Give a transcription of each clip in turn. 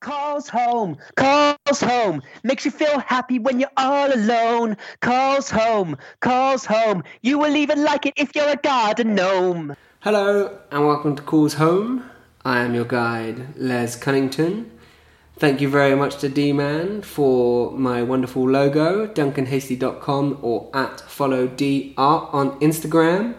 Calls home, calls home, makes you feel happy when you're all alone. Calls home, calls home, you will even like it if you're a garden gnome. Hello and welcome to Calls Home. I am your guide, Les Cunnington. Thank you very much to D Man for my wonderful logo, duncanhasty.com or at follow D Art on Instagram.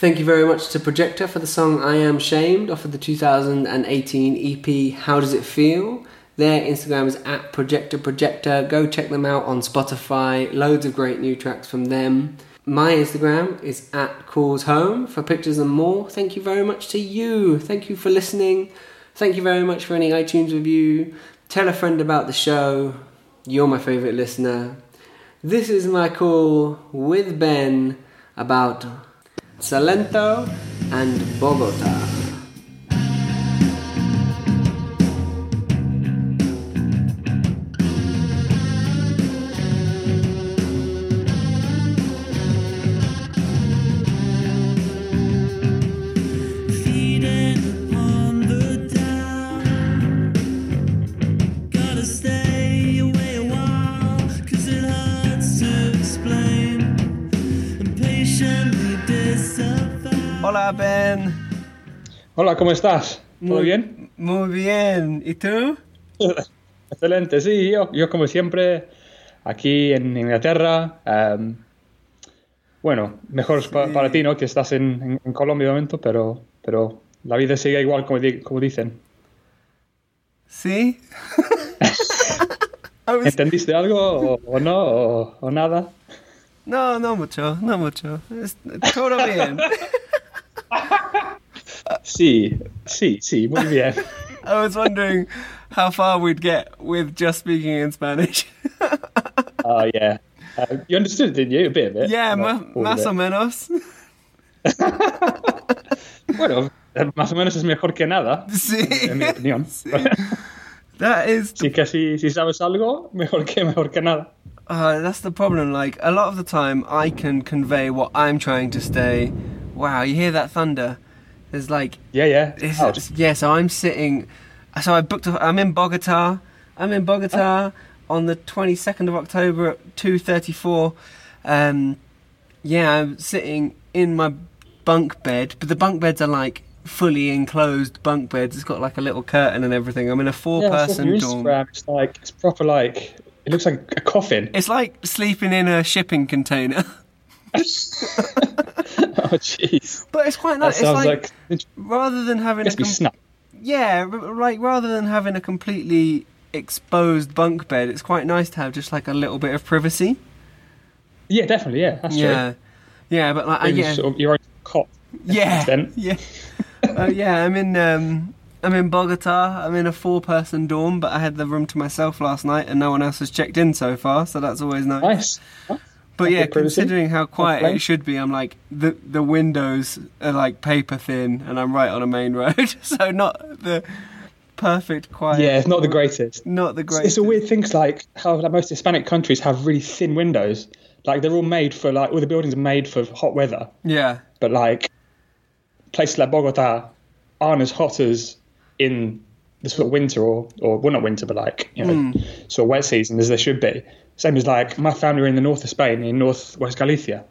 Thank you very much to Projector for the song I Am Shamed off of the 2018 EP How Does It Feel? Their Instagram is at Projector Projector. Go check them out on Spotify. Loads of great new tracks from them. My Instagram is at Calls Home for pictures and more. Thank you very much to you. Thank you for listening. Thank you very much for any iTunes review. Tell a friend about the show. You're my favourite listener. This is my call with Ben about Salento and Bogota. Hola, ¿cómo estás? ¿Todo Muy- bien? Muy bien. ¿Y tú? Excelente, sí, yo, yo como siempre aquí en Inglaterra. em, bueno, mejor pa- para ti, ¿no? Que estás en, en- en Colombia de momento, pero, pero la vida sigue igual como, di- como dicen. Sí. Was- ¿Entendiste algo o, o no o, o nada? No, no mucho, no mucho. Es- todo bien. Sí, sí, sí, muy bien. I was wondering how far we'd get with just speaking in Spanish. Oh, yeah. Uh, you understood, didn't you? A bit of it. yeah, ma- más o menos. Bueno, eh, más o menos es mejor que nada, Sí. en mi opinión. That is Sí que si, si sabes algo, mejor que mejor que nada. Uh, that's the problem. Like a lot of the time, I can convey what I'm trying to say. Wow, you hear that thunder? There's like, Yeah, yeah. it's, it's- yeah. So I'm sitting. So I booked. A, I'm in Bogota. I'm in Bogota on the 22nd of October at 2:34. Um, yeah, I'm sitting in my bunk bed, but the bunk beds are like fully enclosed bunk beds. It's got like a little curtain and everything. I'm in a Yeah, four-person your dorm. Instagram. It's like it's proper like it looks like a coffin. It's like sleeping in a shipping container. oh jeez, But it's quite that nice. It's sounds like, like, rather than having a com- snap. yeah, like rather than having a completely exposed bunk bed, it's quite nice to have just like a little bit of privacy. Yeah, definitely. Yeah, that's yeah, yeah, but like I true. Yeah, sort of your own cot. yeah, yeah, uh, yeah. I'm in um, I'm in Bogota. I'm in a four-person dorm, but I had the room to myself last night, and no one else has checked in so far, so that's always nice. Nice. But yeah, considering how quiet it should be, I'm like the the windows are like paper thin, and I'm right on a main road, so not the perfect quiet. Yeah, it's not the greatest. Not the It's, greatest. it's a weird thing, 'cause, like how like, most Hispanic countries have really thin windows. Like they're all made for like all the buildings are made for hot weather, Yeah, but like places like Bogota aren't as hot as in the sort of winter or or well not winter but like you know Hmm. sort of wet season as they should be. Same as like my family are in the north of Spain in northwest Galicia,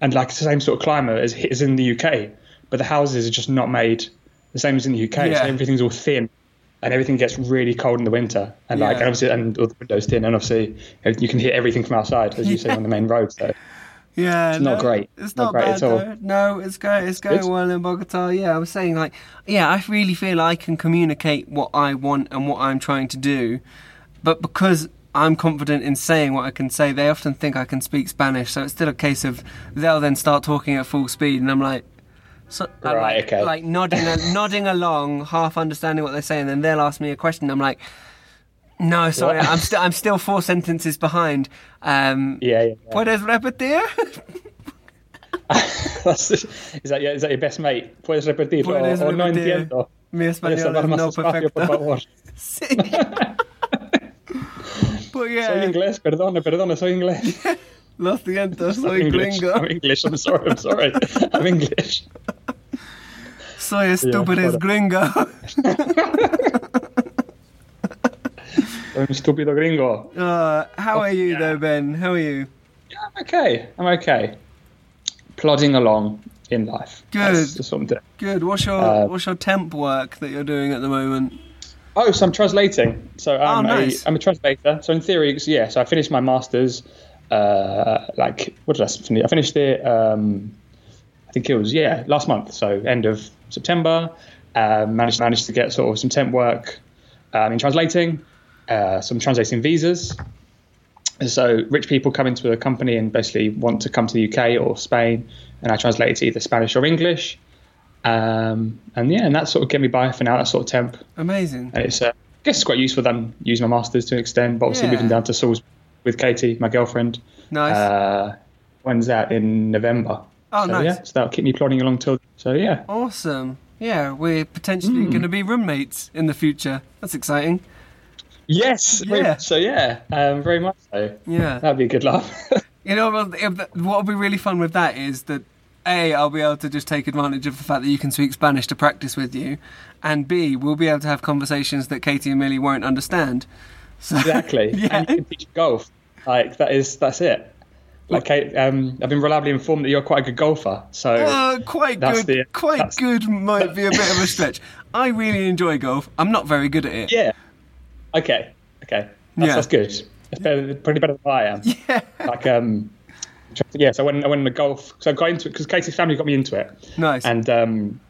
and like it's the same sort of climate as as in the UK, but the houses are just not made the same as in the UK. Yeah. So everything's all thin. And everything gets really cold in the winter, and like Yeah. and obviously, and all the windows thin, and obviously you can hear everything from outside, as you say on the main road. So yeah. It's not no, great. It's Not not, great bad at all. though. No, it's going. It's going Good. well in Bogota. Yeah, I was saying like, yeah, I really feel I can communicate what I want and what I'm trying to do, but because I'm confident in saying what I can say, they often think I can speak Spanish. So it's still a case of they'll then start talking at full speed, and I'm like. So, Right, like, okay. like nodding, nodding along, half understanding what they're saying, and then they'll ask me a question. I'm like, no, sorry, What? I'm still, I'm still four sentences behind. Um, yeah, yeah. yeah. ¿Puedes repetir? That's- is that yeah, is that your best mate? Puedes repetir Puedes o no entiendo. Mi español es no despacio, por favor. Sí. Pues Soy yeah, inglés, perdone, perdone, soy inglés. lo siento, I'm soy English. gringo. I'm English. I'm sorry. I'm sorry. I'm English. Soy estúpido joder. gringo. Un stupido gringo. Uh, how are you yeah. though, Ben? How are you? Yeah, I'm okay. I'm okay. Plodding along in life. Good. That's just what I'm doing. Good. What's your Uh, What's your temp work that you're doing at the moment? Oh, so I'm translating. So I'm, Oh, nice. a, I'm a translator. So in theory, it's- yeah. So I finished my masters. Uh, like what did I finish? I finished it. Um, I think it was yeah last month. So end of September. Um, managed managed to get sort of some temp work um, in translating. Uh, some translating visas. So rich people come into a company and basically want to come to the UK or Spain, and I translate it to either Spanish or English. Um, and yeah, and that sort of get me by for now. That sort of temp. Amazing. And it's, uh, I guess it's quite useful then using my masters to an extent, but obviously Yeah. moving down to Salisbury with Katie, my girlfriend. Nice. Uh, when's that? In November. Oh, so, nice. Yeah, so that'll keep me plodding along till. So yeah. awesome. Yeah, we're potentially Hmm. going to be roommates in the future. That's exciting. Yes. Yeah. So yeah, um, very much so. Yeah. That'd be a good laugh. You know, well, if the- what will be really fun with that is that A, I'll be able to just take advantage of the fact that you can speak Spanish to practice with you, and B, we'll be able to have conversations that Katie and Millie won't understand. So, exactly. Yeah. And you can teach golf. Like that is that's it. Like Kate, um, I've been reliably informed that you're quite a good golfer. So Uh, quite good. the- quite good might be a bit of a stretch. I really enjoy golf. I'm not very good at it. yeah. Okay. Okay. That's, Yeah. that's good. It's better, pretty better than I am. Yeah. like um yeah so I went in the golf so I got into it because Katie's family got me into it. Nice. and um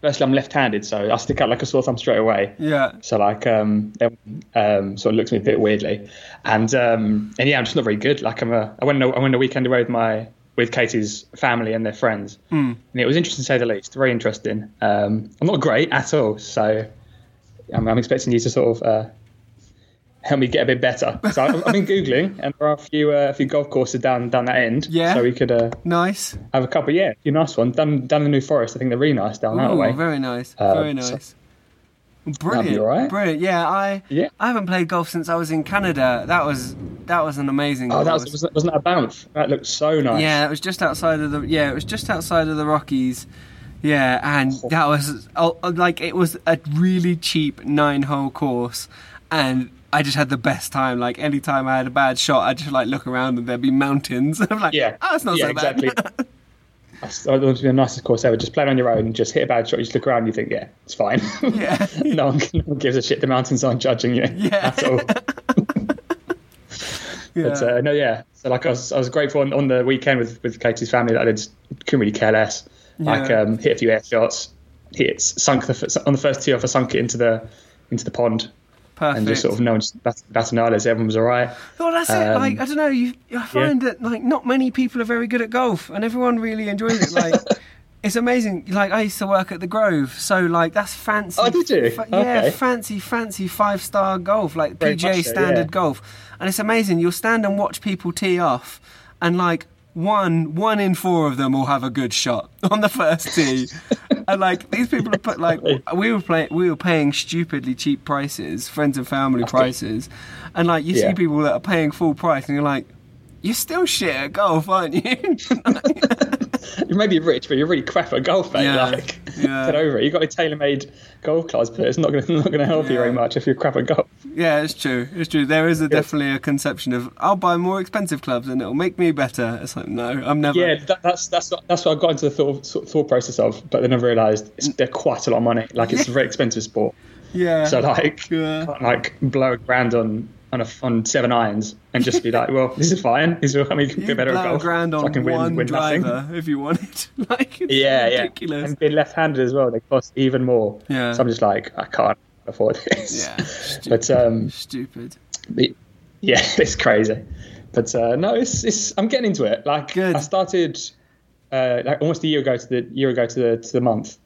firstly I'm left-handed so I stick out like a sore thumb straight away. Yeah. so like um everyone, um sort of looks at me a bit weirdly. And um and yeah I'm just not very good. Like I'm a I went a, I went a weekend away with my with Katie's family and their friends. Hmm. and it was interesting to say the least very interesting. Um I'm not great at all so I'm, I'm expecting you to sort of uh help me get a bit better. So I've, I've been googling, and there are a few uh, a few golf courses down down that end. Yeah. So we could uh, Nice. have a couple. Yeah, a few nice ones down down the New Forest. I think they're really nice down that Ooh, way. very nice. Uh, very so- nice. Brilliant. all right. Brilliant. Yeah, I Yeah. I haven't played golf since I was in Canada. That was that was an amazing Oh, that was wasn't, wasn't that a bounce? That looked so nice. Yeah, it was just outside of the yeah, it was just outside of the Rockies. Yeah, and that was oh, like it was a really cheap nine-hole course, and I just had the best time. Like anytime I had a bad shot, I just like look around and there'd be mountains. I'm like, Yeah. oh, it's not yeah, so bad. exactly. That's that would be the nicest course ever. Just playing on your own, just hit a bad shot. You just look around, and you think, yeah, it's fine. Yeah. no, one, no one gives a shit. The mountains aren't judging you Yeah. at all. But uh, no, yeah. So like I was, I was grateful on, on the weekend with, with Katie's family that I just couldn't really care less. Like Yeah. um, hit a few air shots, hit sunk the on the first tee off. I sunk it into the into the pond Perfect. and just sort of no one just bat- batted an eyelid. Everyone was all right. Well, that's it. Um, Like I don't know, you I find that like not many people are very good at golf, and everyone really enjoys it. Like it's amazing. Like I used to work at the Grove, so like that's fancy. Oh, did you? fa- yeah, Okay. fancy, fancy five star golf, like Very PGA so, standard yeah. golf, and it's amazing. You'll stand and watch people tee off, and like one one in four of them will have a good shot on the first tee. And like these people have put like we were playing, we were paying stupidly cheap prices, friends and family prices, and like you see people that are paying full price, and you're like, you're still shit at golf, aren't you? You may be rich, but you're really crap at golf, mate. Yeah, Like, yeah. get over it. You've got a tailor-made golf clubs, but it's not going to not going to help you very much if you're crap at golf. yeah, it's true. It's true. There is a, definitely a conception of I'll buy more expensive clubs and it'll make me better. It's like no, I'm never. Yeah, that, that's that's what, that's what I got into the thought, thought process of, but then I realised it's, mm. they're quite a lot of money. Like it's a very expensive sport. yeah. So like, Yeah. like blow a grand on on, a, on seven irons and just be like, well, this is fine. This is I mean, you can be better at golf. a grand so I on can one win nothing. driver if you wanted. like it's Yeah, ridiculous. yeah. And being left-handed as well, they cost even more. Yeah. So I'm just like, I can't afford this. Yeah, stu- But um, Stupid. But- yeah, it's crazy. But uh, no, it's, it's I'm getting into it. Like Good. I started uh, like almost a year ago to the year ago to the to the month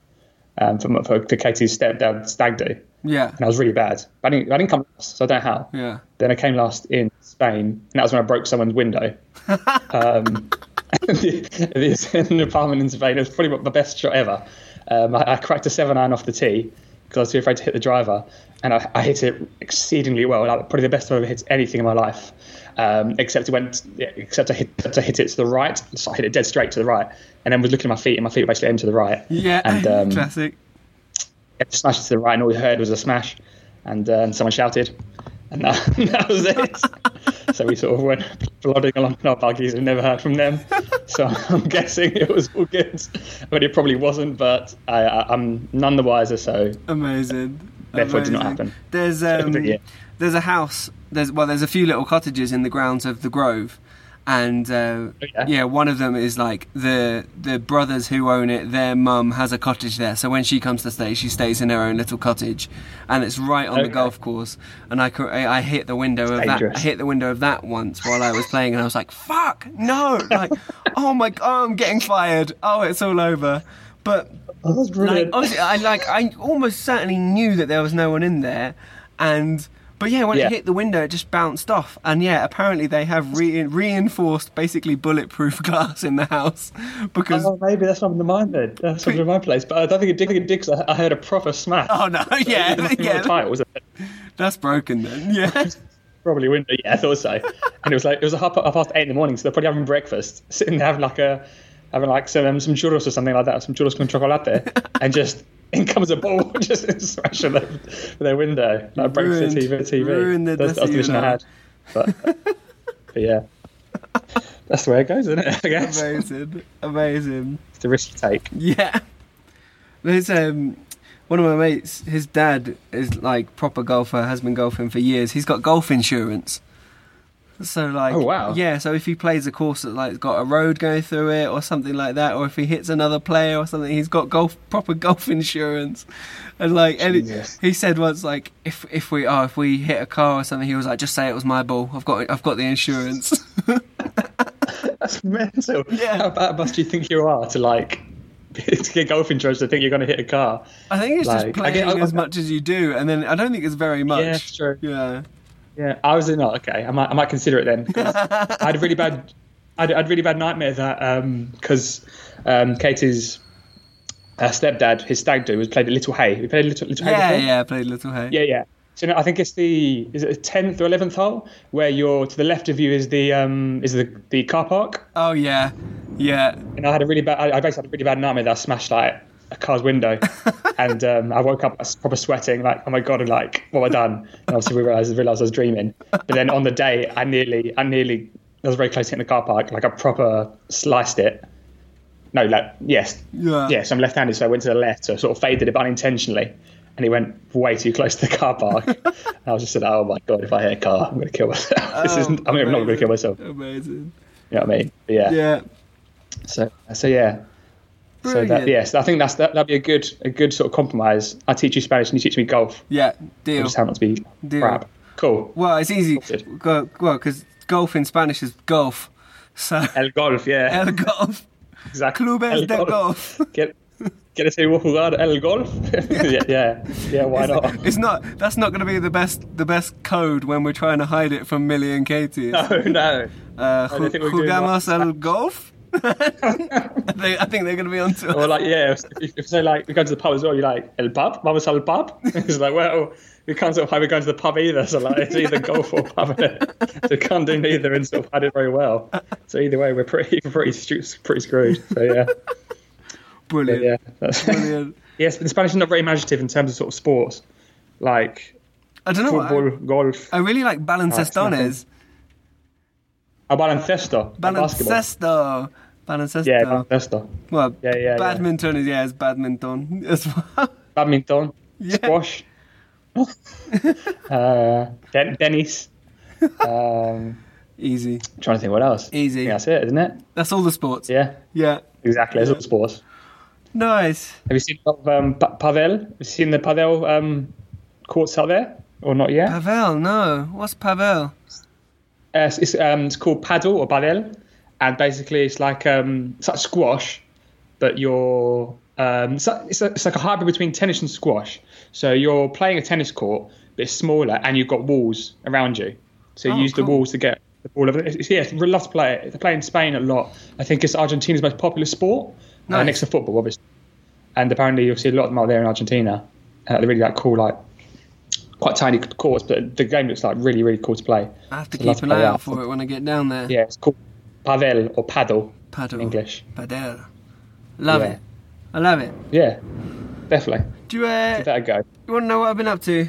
um, for, for, for Katie's step down stag do, Yeah. and I was really bad. I didn't I didn't come last, so I don't know how. Yeah. Then I came last in Spain, and that was when I broke someone's window. um, the, the, in an apartment in Spain, it was probably my best shot ever. Um, I, I cracked a seven iron off the tee because I was too afraid to hit the driver, and I, I hit it exceedingly well. Like, probably the best I've ever hit anything in my life. Um, except it went, except I hit, I hit it to the right, so I hit it dead straight to the right, and then was looking at my feet, and my feet were basically aimed to the right. Yeah. and um, Classic. Smashed to the right, and all we heard was a smash, and, uh, and someone shouted, and that, that was it. so we sort of went plodding along in our buggies and never heard from them. So I'm guessing it was all good, but it probably wasn't. But I, I, I'm none the wiser. So Amazing. Therefore it did not happen. There's um, Yeah. there's a house. There's well, there's a few little cottages in the grounds of the Grove, and uh, yeah? yeah, one of them is like the the brothers who own it. Their mum has a cottage there, so when she comes to stay, she stays in her own little cottage, and it's right on the golf course. And I, I hit the window of that. I hit the window of that once while I was playing, and I was like, "Fuck, no!" Like, oh my god, I'm getting fired. Oh, it's all over. But oh, like honestly, I like I almost certainly knew that there was no one in there, and but yeah, when Yeah. it hit the window, it just bounced off. And yeah, apparently they have re- reinforced, basically bulletproof glass in the house because. Oh, maybe that's not in the mine then. That's not in my place. But I don't think it did. I think it did 'cause I I heard a proper smash. Oh no! Yeah, Nothing on yeah, the title was it? that's broken then. Yeah, Probably window. Yeah, I thought so. and it was like it was a half, half past eight in the morning, so they're probably having breakfast, sitting there having like a having like some um, some churros or something like that, some churros con chocolate, and just in comes a ball just smashing their, their window, like breaks the TV. TV. ruined the that's, that's the vision I had. But, but yeah, that's the way it goes, isn't it? I guess amazing, amazing. it's the risk you take. Yeah. There's um one of my mates, his dad is like proper golfer, has been golfing for years. He's got golf insurance. So oh, like Oh, wow. Yeah, so if he plays a course that like got a road going through it or something like that, or if he hits another player or something, he's got golf proper golf insurance. And like and it- he said once like if if we oh if we hit a car or something, he was like, just say it was my ball. I've got I've got the insurance. That's mental. Yeah. How bad must you think you are to like to get golf insurance to think you're going to hit a car? I think it's Like, just I playing get- I- as much as you do, and then I don't think it's very much. Yeah, true. Yeah. Yeah, I was in. Oh, okay, I might, I might consider it then. I had a really bad, I had, I had a really bad nightmare that because um, Katie's uh, stepdad, his stag do, was played at Little Hay. We played Little Little Hay Yeah, yeah, played Little Hay. yeah, yeah. So no, I think it's the is it the tenth or eleventh hole where you're to the left of you is the um is the the car park, Oh yeah, yeah. and I had a really bad. I, I basically had a really bad nightmare that I smashed like a car's window, and um, I woke up proper sweating, like oh my god, and like what have I done? And obviously we realised realised I was dreaming. But then on the day, I nearly I nearly I was very close to hitting the car park, like I proper sliced it. No, like yes, Yeah. yes. I'm left-handed, so I went to the left, so I sort of faded it, unintentionally. And he went way too close to the car park. and I was just said, "Oh my god, if I hit a car, I'm going to kill myself. this Oh, isn't. I mean, I'm not going to kill myself. Amazing. You know what I mean? But yeah. Yeah. So, so yeah. So that yes, I think that's that, that'd be a good a good sort of compromise. I teach you Spanish and you teach me golf. Yeah. Deal. Just how not to be Deal. crap. Cool. Well, it's easy. Well, because golf in Spanish is golf. So El golf, yeah, el golf. exactly. Clubes El de golf. Get, ¿Quieres ir a jugar el golf? yeah, yeah, yeah. Why not? It's not. That's not going to be the best. The best code when we're trying to hide it from Millie and Katie. No, no. Uh, I don't think we're jugamos el golf. They, I think they're going to be onto Or us. like, yeah, if, if say like we go to the pub as well, you're like el pub, vamos al pub. it's like, well, we can't sort of we going to the pub either. So like, it's either golf or pub. so we can't do neither and sort of hide it very well. So either way, we're pretty pretty pretty screwed. So yeah, But, Brilliant. yeah. That's, Brilliant. yes, but Spanish is not very imaginative in terms of sort of sports, like I don't know. what I- football, golf, I really like balancestones. a baloncesto, basketball. Balancesto. Balancesto. Yeah, well, Yeah, yeah, yeah. badminton is yeah, it's badminton as well. badminton, Yeah. squash, uh, tennis. Um, Easy. trying to think what else. Easy. That's it, isn't it? That's all the sports. Yeah, Yeah. exactly. There's all the sports. Nice. Have you seen of um, pa- pavel? Have you seen the pavel um, courts out there, or not yet? Pavel, no. What's Pavel? Uh, it's, um, it's called paddle or padel, and basically it's like um, it's like squash, but you're um, it's, like, it's, like, it's like a hybrid between tennis and squash. So you're playing a tennis court, but it's smaller, and you've got walls around you. So you Oh, use the walls to get the ball over. It's, yeah, love to play it. They play in Spain a lot. I think it's Argentina's most popular sport, uh, Nice. next to football, obviously. And apparently you'll see a lot of them out there in Argentina. Uh, they're really like cool, like quite tiny courts, but the game looks like really, really cool to play. I have to So keep an eye out for it when I get down there. Yeah, it's called pavel or paddle Paddle. English. Padel. Love Yeah. it. I love it. Yeah, definitely. Do you, uh, Give that a go. you want to know what I've been up to?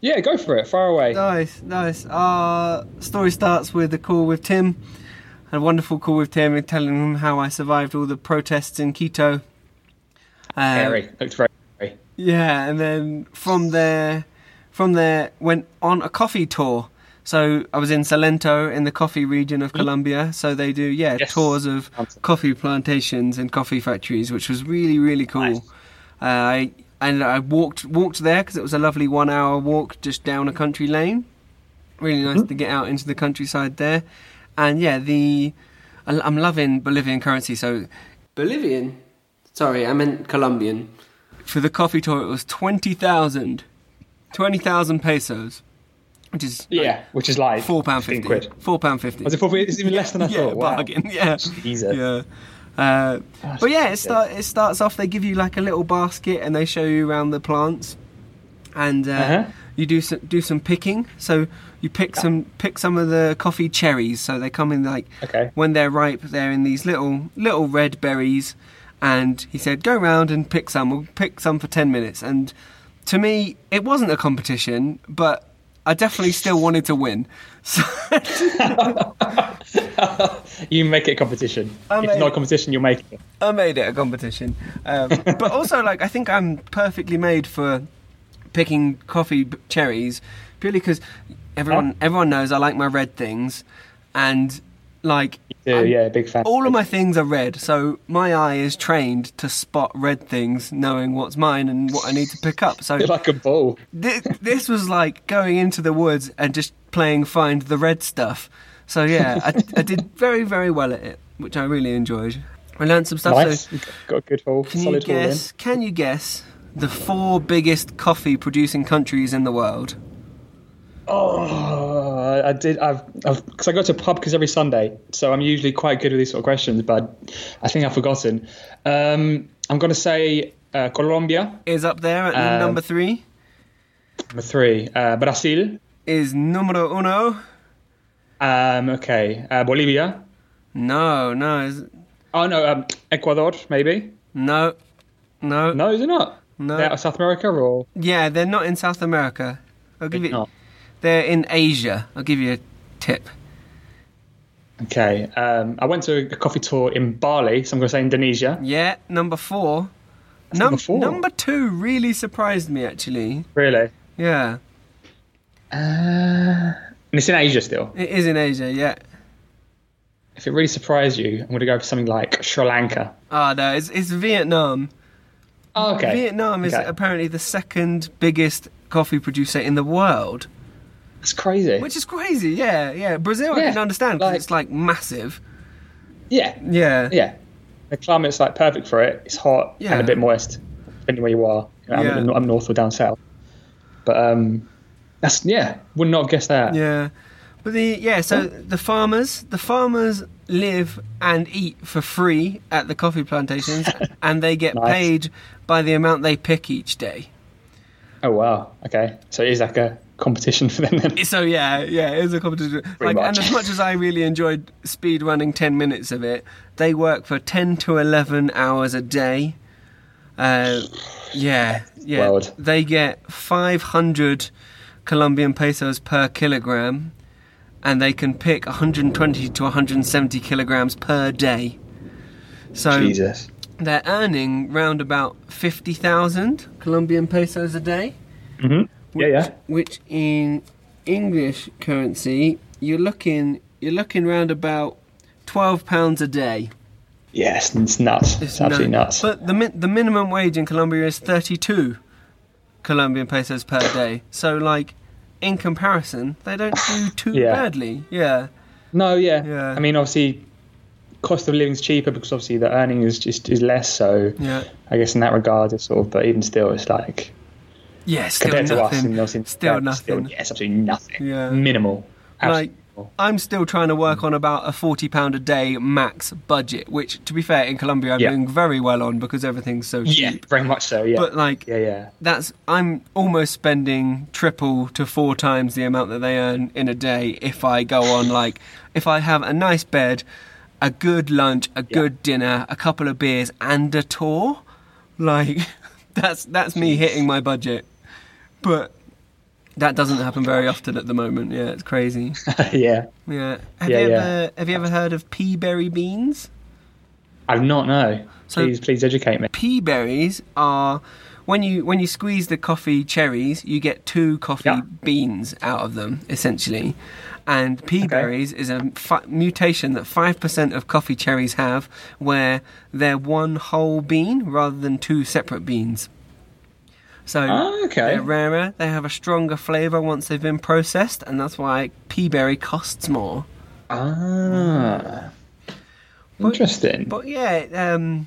Yeah, go for it. Far away. Nice, nice. Our story starts with a call with Tim. A wonderful call with Tim telling him how I survived all the protests in Quito. Uh, Very. Looked very. very. Yeah, and then from there, from there went on a coffee tour. So I was in Salento in the coffee region of Colombia. So they do yeah Yes. tours of coffee plantations and coffee factories, which was really really cool. Nice. Uh, I and I walked walked there because it was a lovely one hour walk just down a country lane. Really nice to get out into the countryside there, and yeah, the I'm loving Bolivian currency. So Bolivian, sorry, I meant Colombian. For the coffee tour, it was twenty thousand, twenty thousand pesos, which is Yeah, which is like four pound 15 fifty. quid. Four pound fifty. Was it four? It's even less than I yeah, thought. Wow. bargain. Yeah, Jesus. yeah. Uh, but yeah, it start it starts off. They give you like a little basket and they show you around the plants, and uh, Uh-huh. you do some do some picking. So you pick some pick some of the coffee cherries. So they come in like Okay. when they're ripe, they're in these little little red berries. And he said, "Go round and pick some. We'll pick some for ten minutes." And to me, it wasn't a competition, but I definitely still wanted to win. So you make it a competition. If it's not a competition, you'll make it. I made it a competition. Um, but also, like, I think I'm perfectly made for picking coffee cherries, purely because everyone everyone knows I like my red things, and like Yeah, yeah, big fan. all of my things are red, so my eye is trained to spot red things, knowing what's mine and what I need to pick up. So like a bull. thi- this was like going into the woods and just playing find the red stuff. So yeah, I, I did very very well at it, which I really enjoyed. I learned some stuff. Nice. So got a good haul. can you Solid haul guess? Can you guess the four biggest coffee producing countries in the world? Oh, I did. I've because I go to pubs every Sunday, so I'm usually quite good with these sort of questions. But I think I've forgotten. Um, I'm going to say uh, Colombia, Is up there at Um, number three. number three. Uh, Brazil. Is numero uno? Um, okay. Uh, Bolivia. No, no, is, Oh no, um, Ecuador maybe. no, no, No, is it not? No. They're out South America or Yeah, they're not in South America. I'll give you. not? They're in Asia. I'll give you a tip. Okay. Um, I went to a coffee tour in Bali, so I'm going to say Indonesia. Yeah, number four. Num- number four. Number two really surprised me actually. Really? Yeah, Uh, and it's in Asia still. it is in Asia. Yeah. If it really surprised you, I'm going to go for something like Sri Lanka. Oh no, it's, it's Vietnam. Oh, okay. Vietnam is Okay. apparently the second biggest coffee producer in the world, That's crazy. which is crazy. Yeah, yeah. Brazil I Yeah, can understand because like- it's like massive. yeah. Yeah. Yeah. The climate's like perfect for it. It's hot Yeah. and a bit moist, depending where you are. You know, I'm, Yeah. I'm north or down south. But um, that's yeah. Would not have guessed that. Yeah. But the yeah, so the farmers, the farmers live and eat for free at the coffee plantations, and they get Nice. paid by the amount they pick each day. Oh wow. Okay. So it is like a competition for them then. So yeah, yeah, it was a competition. Like, and as much as I really enjoyed speed running ten minutes of it, they work for ten to eleven hours a day. Uh, yeah, yeah. Wild. They get five hundred Colombian pesos per kilogram, and they can pick 120 to 170 kilograms per day. So Jesus. they're earning round about 50,000 Colombian pesos a day. Hmm Yeah, yeah. Which in English currency, you're looking you're looking round about 12 pounds a day. Yes, it's nuts. It's, absolutely no- nuts. But the the minimum wage in Colombia is 32 Colombian pesos per day. So like in comparison, they don't do too Yeah. badly. Yeah. No, yeah. Yeah. I mean, obviously, cost of living is cheaper because obviously the earning is just is less. So Yeah. I guess in that regard, it's sort of. But even still, it's like Yeah, still compared to us, nothing. and obviously still yeah, nothing. yeah, it's absolutely nothing. Yeah. Minimal. Absolutely Like- I'm still trying to work on about a forty pound a day max budget, which, to be fair, in Colombia I'm Yeah. doing very well on because everything's so cheap. Yeah, very much so. Yeah. But like, yeah, yeah. that's I'm almost spending triple to four times the amount that they earn in a day if I go on like if I have a nice bed, a good lunch, a good dinner, a couple of beers, and a tour. Like, that's that's me hitting my budget. But That doesn't happen very often at the moment. Yeah, it's crazy. yeah, Yeah. Have Yeah, you yeah. ever have you ever heard of peaberry beans? I've not know. So- please, please educate me. Pea berries are when you when you squeeze the coffee cherries, you get two coffee Yeah. beans out of them essentially. And pea Okay. berries is a mutation that five percent of coffee cherries have, where they're one whole bean rather than two separate beans. So Oh, okay. they're rarer. They have a stronger flavour once they've been processed, and that's why peaberry costs more. Ah, interesting. But yeah, um,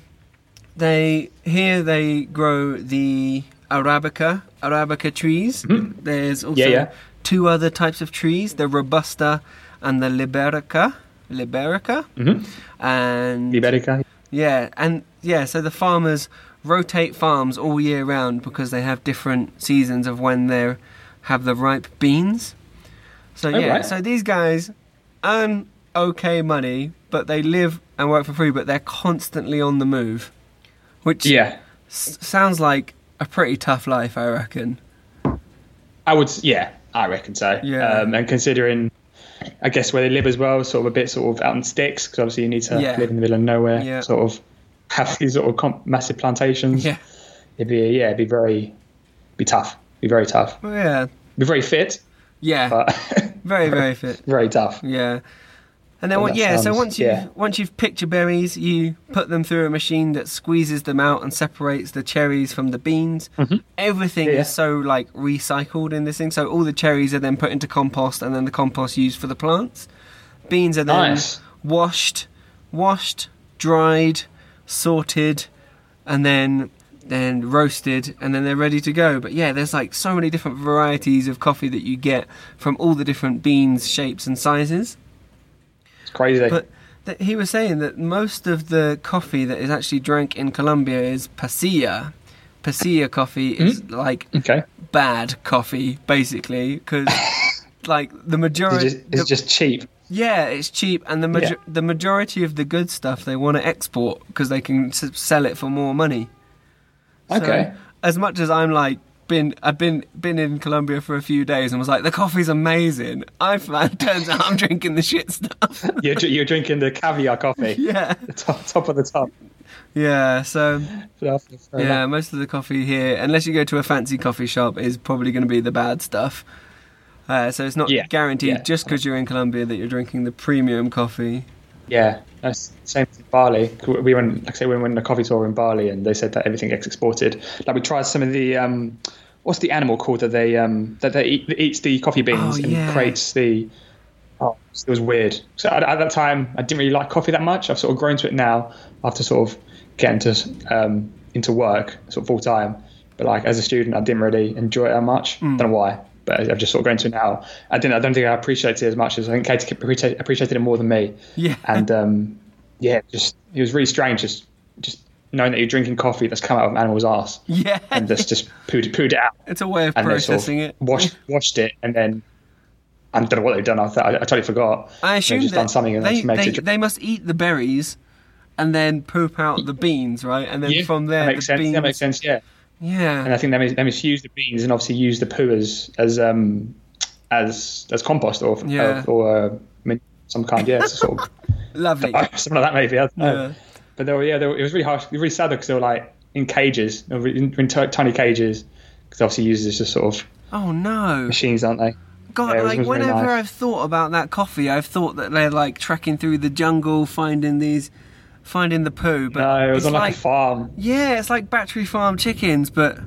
they here they grow the arabica arabica trees. There's also Mm-hmm. Yeah, yeah. two other types of trees: the robusta and the liberica. Liberica, Mhm. and Liberica. yeah, and yeah. So the farmers rotate farms all year round because they have different seasons of when they have the ripe beans. So Oh, yeah, right. so these guys earn okay money, but they live and work for free, but they're constantly on the move, which Yeah, s- sounds like a pretty tough life, I reckon. I would. Yeah, I reckon so. Yeah. Um, and considering, I guess where they live as well, sort of a bit sort of out in sticks, because obviously you need to Yeah. live in the middle of nowhere. Yeah. Sort of have these sort of comp- massive plantations. Yeah, It'd be yeah, it'd be very, be tough. Be very tough. well, yeah, Be very fit, yeah, very very fit. very tough. Yeah. And then Well, what, that yeah, so once you yeah. once you've picked your berries, you put them through a machine that squeezes them out and separates the cherries from the beans. Everything Mm-hmm. Yeah. is so like recycled in this thing. So all the cherries are then put into compost, and then the compost used for the plants. Beans are then Nice. washed, washed, dried, sorted, and then then roasted, and then they're ready to go. But yeah, there's like so many different varieties of coffee that you get from all the different beans, shapes, and sizes. It's crazy. But th- he was saying that most of the coffee that is actually drank in Colombia is pasilla. Pasilla coffee is Hmm? like okay. bad coffee, basically, because like the It's majority, just, it's just cheap. Yeah, it's cheap, and the major- Yeah. the majority of the good stuff they want to export because they can s- sell it for more money. So, Okay. as much as I'm like been I've been been in Colombia for a few days and was like the coffee's amazing. I found turns out I'm drinking the shit stuff. You're, you're drinking the caviar coffee. yeah. Top, top of the top. Yeah, so yeah, most of the coffee here, unless you go to a fancy coffee shop, is probably going to be the bad stuff. Uh, so it's not Yeah, guaranteed yeah. just because you're in Colombia that you're drinking the premium coffee. Yeah, that's same with Bali. We went, like I say, we went on a coffee tour in Bali, and they said that everything gets exported. Like we tried some of the, um, what's the animal called that they um, that they eat, that eats the coffee beans Oh, and yeah. creates the. Oh, it was weird. So at, at that time, I didn't really like coffee that much. I've sort of grown to it now after sort of getting to um, into work sort of full time. But like as a student, I didn't really enjoy it that much. Hmm. Don't know why, but I've just sort of grown to it now. I didn't. I don't think I appreciated it as much as I think Katie appreciated appreciated it more than me Yeah. and um, yeah, just it was really strange, just just knowing that you're drinking coffee that's come out of an animal's ass yeah. and just just pooed, pooed it out it's a way of they sort processing of it. washed washed it and then I don't know what they've done. I, I, I totally forgot. I They've just that done something and they, they, it. they must eat the berries and then poop out the beans, right? And then yeah, from there, that makes the sense. beans. That makes sense. Yeah, Yeah. and I think they mis- they misuse the beans and obviously use the poo as as um as as compost or Yeah. or uh, some kind. Yeah, sort of Lovely. something like that maybe. I don't know. Yeah. But they were, yeah, they were, it was really harsh, really sad because they were like in cages, in, in t- tiny cages, because obviously used as just sort of Oh no. machines, aren't they? God, Yeah, like really whenever nice. I've thought about that coffee, I've thought that they're like trekking through the jungle, finding these, finding the poo. But No, it was it's on like, a farm. yeah, it's like battery farm chickens, but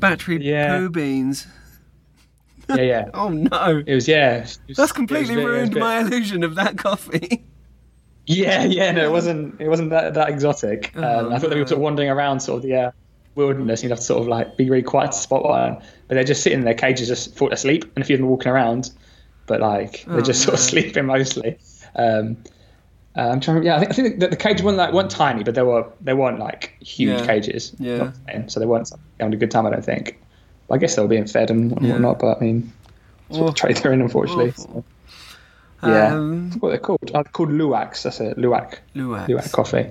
battery Yeah. poo beans. Yeah, yeah. Oh no, It was yeah. it was- that's completely bit- it was a ruined bit- my illusion of that coffee. Yeah, yeah. No, it wasn't. It wasn't that, that exotic. Um, Oh, I thought they were no. sort of wandering around sort of the uh, wilderness. You'd have to sort of like be really quiet to spot one. But they're just sitting in their cages, just fall asleep, and a few of them walking around. But like they're Oh, just sort of sleeping mostly. Um, uh, I'm trying. To, yeah, I think, I think the, the cages weren't like weren't tiny, but they were they weren't like huge Yeah. cages. Yeah. Saying, So they weren't having a good time. I don't think. But I guess they were being fed and Yeah. whatnot. But I mean, sort Awful. of trade they're in, unfortunately. So, yeah. Um, what they're called? They're called luwaks. That's it. Luwak. Luwaks. Luwak coffee.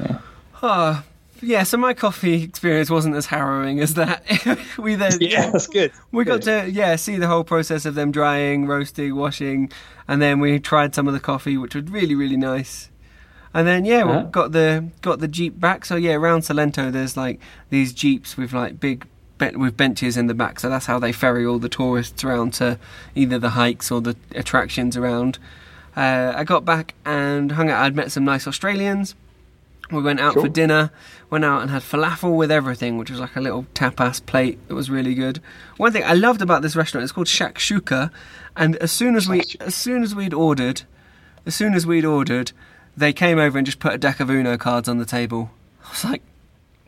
Yeah. Ah, yeah, so my coffee experience wasn't as harrowing as that. we then Yeah, that's good. we got to yeah see the whole process of them drying, roasting, washing, and then we tried some of the coffee, which was really really nice. And then yeah, we Uh-huh. got the got the jeep back. So yeah, around Salento, there's like these jeeps with like big with benches in the back. So that's how they ferry all the tourists around to either the hikes or the attractions around. Uh, I got back and hung out. I'd met some nice Australians. We went out Cool. for dinner, went out and had falafel with everything, which was like a little tapas plate. It was really good. One thing I loved about this restaurant, it's called Shakshuka, and as soon as we as soon as we'd ordered, as soon as we'd ordered, they came over and just put a deck of Uno cards on the table. I was like,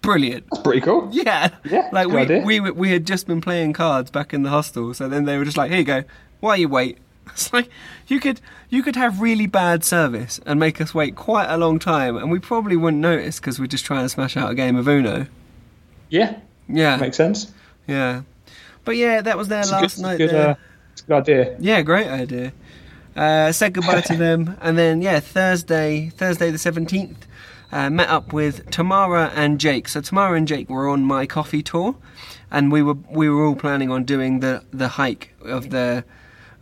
brilliant. That's pretty cool. Yeah, Yeah, like we, idea. we we had just been playing cards back in the hostel, so then they were just like, "Here you go. Why you wait?" It's like you could you could have really bad service and make us wait quite a long time, and we probably wouldn't notice because we're just trying to smash out a game of Uno. Yeah, Yeah, makes sense. yeah. But yeah, that was their It's last good, night good, there. uh, it's a good idea. Yeah, great idea. Uh, said goodbye to them, and then yeah, Thursday, Thursday the seventeenth, uh, met up with Tamara and Jake. So Tamara and Jake were on my coffee tour, and we were we were all planning on doing the the hike of the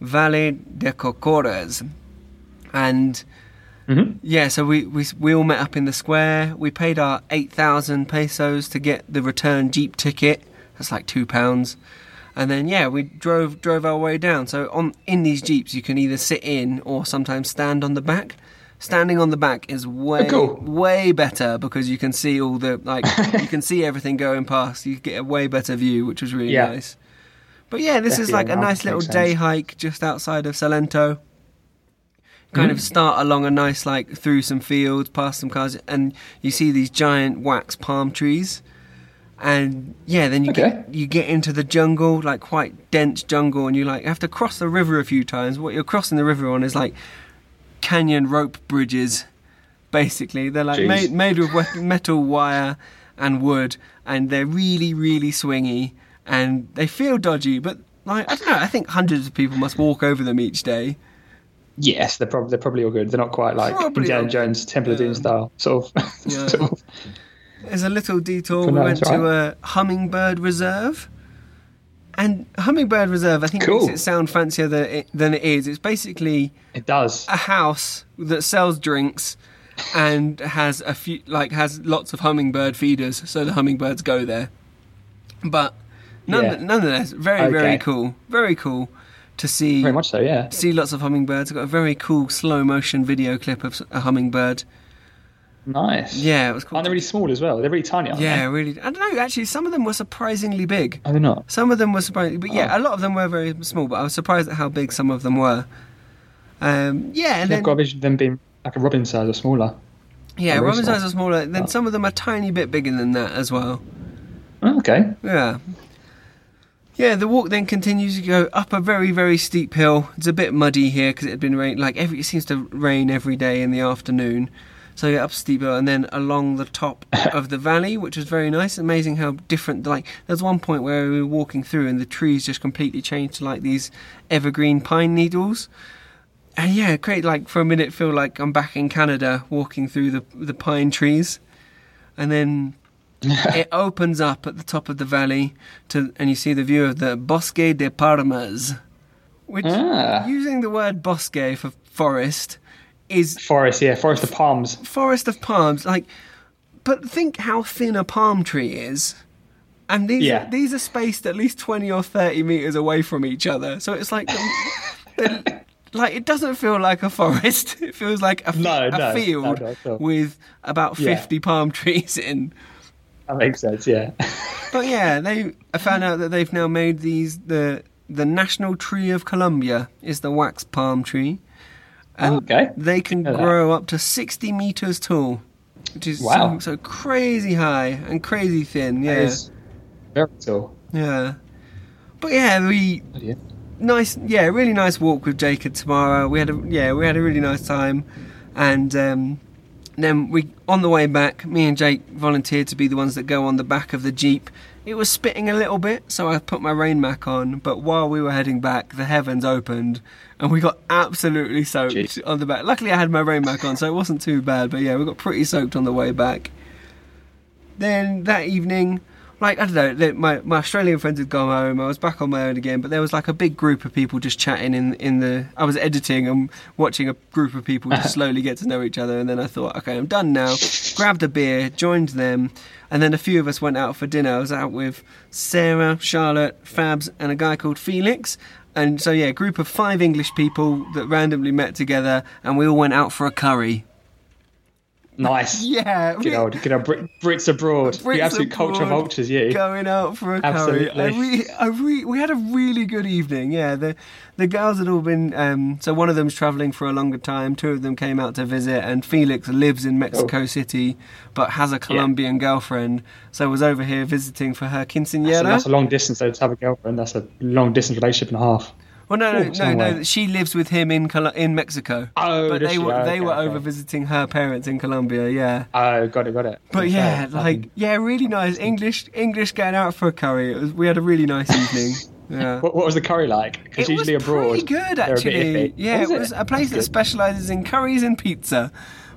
Valle de Cocora, and Mhm. yeah, so we, we we all met up in the square. We paid our eight thousand pesos to get the return jeep ticket. That's like two pounds. And then yeah, we drove drove our way down. So on in these jeeps, you can either sit in or sometimes stand on the back. Standing on the back is way Oh, cool. way better because you can see all the like you can see everything going past. You get a way better view, which was really Yeah. nice. But yeah, this is like a nice little day sense. hike just outside of Salento. Kind Mm. of start along a nice like through some fields, past some cars, and you see these giant wax palm trees. And yeah, then you Okay. get you get into the jungle, like quite dense jungle, and you like have to cross the river a few times. What you're crossing the river on is like canyon rope bridges, basically. They're like Jeez. made made with metal wire and wood, and they're really really swingy, and they feel dodgy. But like I don't know, I think hundreds of people must walk over them each day. Yes, they're probably they're probably all good. They're not quite like Probably Indiana all- Jones Temple of Doom style sort of. Yeah. sort of- There's a little detour. We went that's to a hummingbird reserve. And hummingbird reserve, I think, Cool. makes it sound fancier than it, than it is. It's basically It does. a house that sells drinks and has a few, like, has lots of hummingbird feeders, so the hummingbirds go there. But none, Yeah. nonetheless, very, very cool. Very cool to see Very much so. Yeah. see lots of hummingbirds. I've got a very cool slow motion video clip of a hummingbird. Nice. Yeah, it was cool. Aren't they really small as well? They're really tiny. Aren't yeah, They? really. I don't know. Actually, some of them were surprisingly big. Are they not? Some of them were surprising, but yeah, Oh. a lot of them were very small. But I was surprised at how big some of them were. Um, yeah, and I've then got a vision of them being like a robin size or smaller. yeah, robin size or smaller. Then Oh. some of them are tiny bit bigger than that as well. Oh, okay. Yeah. Yeah, the walk then continues to go up a very, very steep hill. It's a bit muddy here because it had been rain. Like every, it seems to rain every day in the afternoon. So yeah, up a steep hill and then along the top of the valley, which was very nice. Amazing how different. Like there's one point where we were walking through and the trees just completely changed to like these evergreen pine needles. And yeah, great. Like for a minute, feel like I'm back in Canada walking through the the pine trees, and then it opens up at the top of the valley to, and you see the view of the Bosque de Palmas, which Ah. using the word bosque for forest is Forest, yeah, forest of palms. forest of palms. Like, but think how thin a palm tree is. And these Yeah. are, these are spaced at least twenty or thirty meters away from each other, so it's like, the- like it doesn't feel like a forest. It feels like a, f- No, a no, field no, with about Yeah. fifty palm trees in. That makes sense. Yeah. But yeah, they I found out that they've now made these the the national tree of Colombia is the wax palm tree, and okay. they can grow up to sixty meters tall, which is Wow. so, so crazy high and crazy thin. Yeah, very tall. yeah. But yeah, we Oh, yeah. nice, yeah, really nice walk with Jake and Tamara. We had a yeah, we had a really nice time, and um, then we on the way back, me and Jake volunteered to be the ones that go on the back of the jeep. It was spitting a little bit, so I put my rain mac on. But while we were heading back, the heavens opened, and we got absolutely soaked Jeez. on the back. Luckily, I had my rain mac on, so it wasn't too bad. But yeah, we got pretty soaked on the way back. then that evening, like I don't know, my my Australian friends had gone home. I was back on my own again, but there was like a big group of people just chatting in in the. I was editing and watching a group of people just slowly get to know each other, and then I thought, okay, I'm done now. Grabbed a beer, joined them, and then a few of us went out for dinner. I was out with Sarah, Charlotte, Fabs, and a guy called Felix. And so yeah, a group of five English people that randomly met together, and we all went out for a curry. Nice. Yeah, Good we- old, good old Brit, Brits abroad. Brits you absolute culture vultures, you. Going out for a curry. Absolutely. Re- I re- we had a really good evening. Yeah, the the girls had all been. Um, so one of them's travelling for a longer time. Two of them came out to visit, and Felix lives in Mexico Oh. City, but has a Colombian girlfriend. So was over here visiting for her quinceanera. So quinceañera. that's a long distance though to have a girlfriend. That's a long distance relationship and a half. Well, no, no, no, no. She lives with him in Col- in Mexico. Oh, but they were Oh, they okay, were okay. over visiting her parents in Colombia. Yeah. Oh, got it, got it. But Okay, yeah, like yeah, really nice English English going out for a curry. It was, we had a really nice evening. Yeah. What, what was the curry like? Because usually was abroad, pretty good they're a bit actually. Yeah, Was it was a place that specialises in curries and pizza.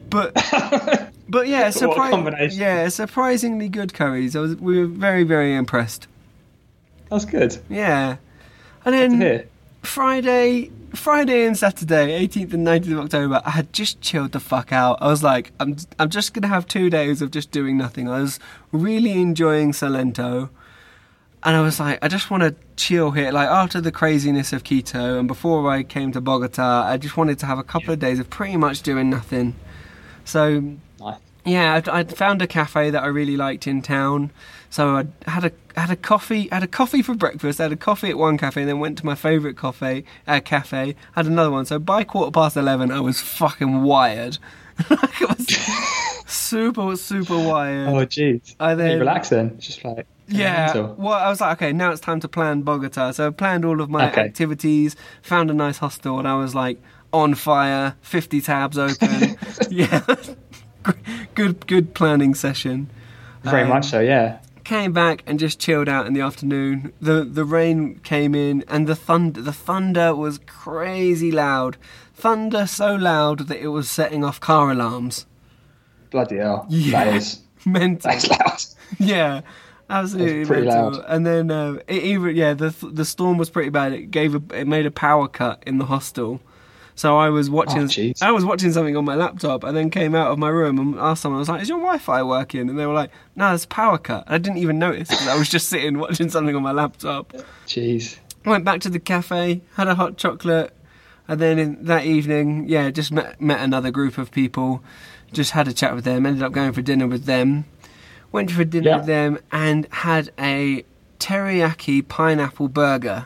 But but yeah, surpri- yeah, surprisingly good curries. I was we were very very impressed. That's good. Yeah, and then. Friday, Friday and Saturday, 18th and 19th of October, I had just chilled the fuck out. I was like, I'm, I'm just gonna have two days of just doing nothing. I was really enjoying Salento, and I was like, I just want to chill here. Like after the craziness of Quito and before I came to Bogota, I just wanted to have a couple of days of pretty much doing nothing. So Nice. yeah, I'd found a cafe that I really liked in town, so I had a had a coffee had a coffee for breakfast. I had a coffee at one cafe, and then went to my favourite cafe. Uh, cafe had another one. So by quarter past eleven, I was fucking wired. like, I was super super wired. Oh, jeez. I then- You relax then. Just like Yeah. mental. Well, I was like, okay, now it's time to plan Bogota. So I planned all of my Okay. activities, found a nice hostel, and I was like on fire, 50 tabs open. yeah. good, good planning session. Very Um, much so. Yeah. Came back and just chilled out in the afternoon. The the rain came in and the thunder the thunder was crazy loud. Thunder so loud that it was setting off car alarms. Bloody hell. Yeah. That is. Mental. That's loud. yeah, absolutely pretty mental. loud. And then uh, it even yeah, the the storm was pretty bad. It gave a, it made a power cut in the hostel. So I was watching Oh. I was watching something on my laptop and then came out of my room and asked someone I was like, "Is your Wi-Fi working?" And they were like, "No, there's power cut." I didn't even notice 'cause I was just sitting watching something on my laptop. Jeez. Went back to the cafe, had a hot chocolate, and then in that evening, yeah, just met met another group of people, just had a chat with them. Ended up going for dinner with them. Went for dinner Yeah. with them and had a teriyaki pineapple burger.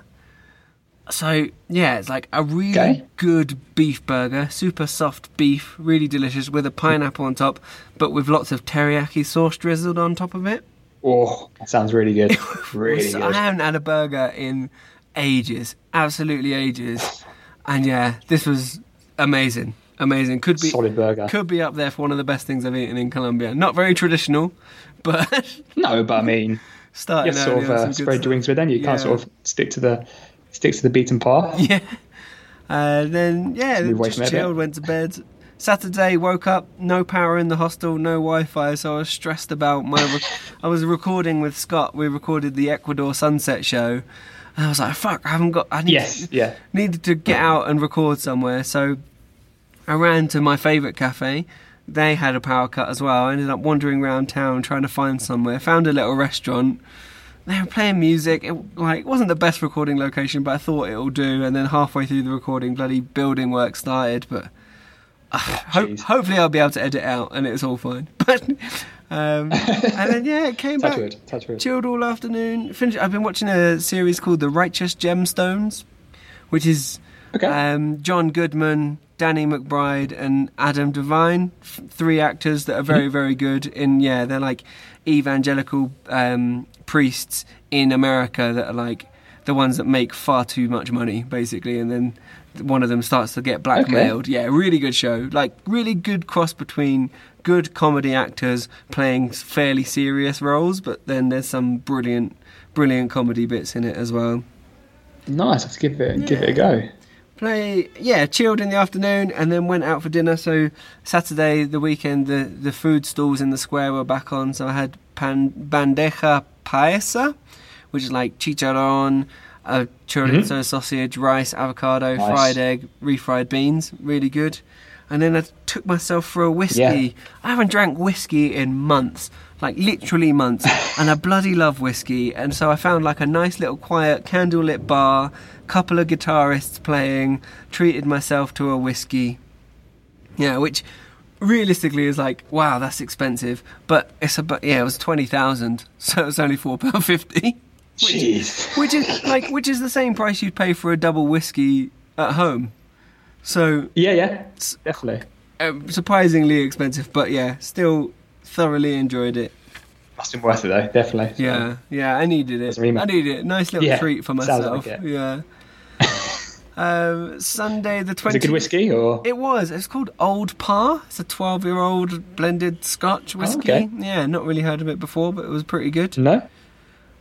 So yeah, it's like a really Okay. good beef burger, super soft beef, really delicious with a pineapple on top, but with lots of teriyaki sauce drizzled on top of it. Oh, that sounds really good. Really So I haven't had a burger in ages, absolutely ages, and yeah, this was amazing, amazing. Could be Solid burger. could be up there for one of the best things I've eaten in Colombia. Not very traditional, but No, but I mean, starting you sort of uh, spread your wings with then. You can't sort of stick to the stick to the beaten path. Yeah. Uh, then yeah, just from it a bit. chilled, went to bed. Saturday, woke up, no power in the hostel, no Wi-Fi, so I was stressed about my. Rec- I was recording with Scott. We recorded the Ecuador sunset show, and I was like, "Fuck, I haven't got. I need Yes, yeah. needed to get out and record somewhere." So I ran to my favourite cafe. They had a power cut as well. I ended up wandering around town trying to find somewhere. Found a little restaurant. They were playing music. It like wasn't the best recording location, but I thought it'll do. And then halfway through the recording, bloody building work started. But uh, ho- hopefully, I'll be able to edit out, and it was all fine. But um, and then yeah, it came back wood. Touch wood. chilled all afternoon. Finished. I've been watching a series called The Righteous Gemstones, which is Okay. um, John Goodman, Danny McBride, and Adam DeVine. F- three actors that are very, very good. In yeah, they're like evangelical um, priests in America that are like the ones that make far too much money, basically, and then one of them starts to get blackmailed. Yeah, really good show. Like really good cross between good comedy actors playing fairly serious roles, but then there's some brilliant, brilliant comedy bits in it as well. Nice. Let's give it give it a go. Play yeah chilled in the afternoon and then went out for dinner. So saturday the weekend the the food stalls in the square were back on. So i had pan bandeja paisa which is like chicharron a chorizo mm-hmm. sausage rice avocado Nice. fried egg refried beans. Really good. And then i took myself for a whiskey. Yeah. i haven't drank whiskey in months like literally months and i bloody love whiskey. And so i found like a nice little quiet candlelit bar couple of guitarists playing treated myself to a whiskey. Yeah which realistically is like wow that's expensive. But it's about yeah it was 20000 so it's only £4.50 Jeez. which is like which is the same price you'd pay for a double whiskey at home. So Yeah, yeah, definitely. um, surprisingly expensive but yeah still thoroughly enjoyed it Must have been worth it though, definitely. So, Yeah, yeah, I needed it. I needed it. Nice little Yeah, treat for myself. like it. Yeah. um, Sunday the Was twenty. it good whiskey or? It was. It's called Old Parr. It's a twelve-year-old blended Scotch whiskey. okay. Yeah, not really heard of it before, but it was pretty good. No.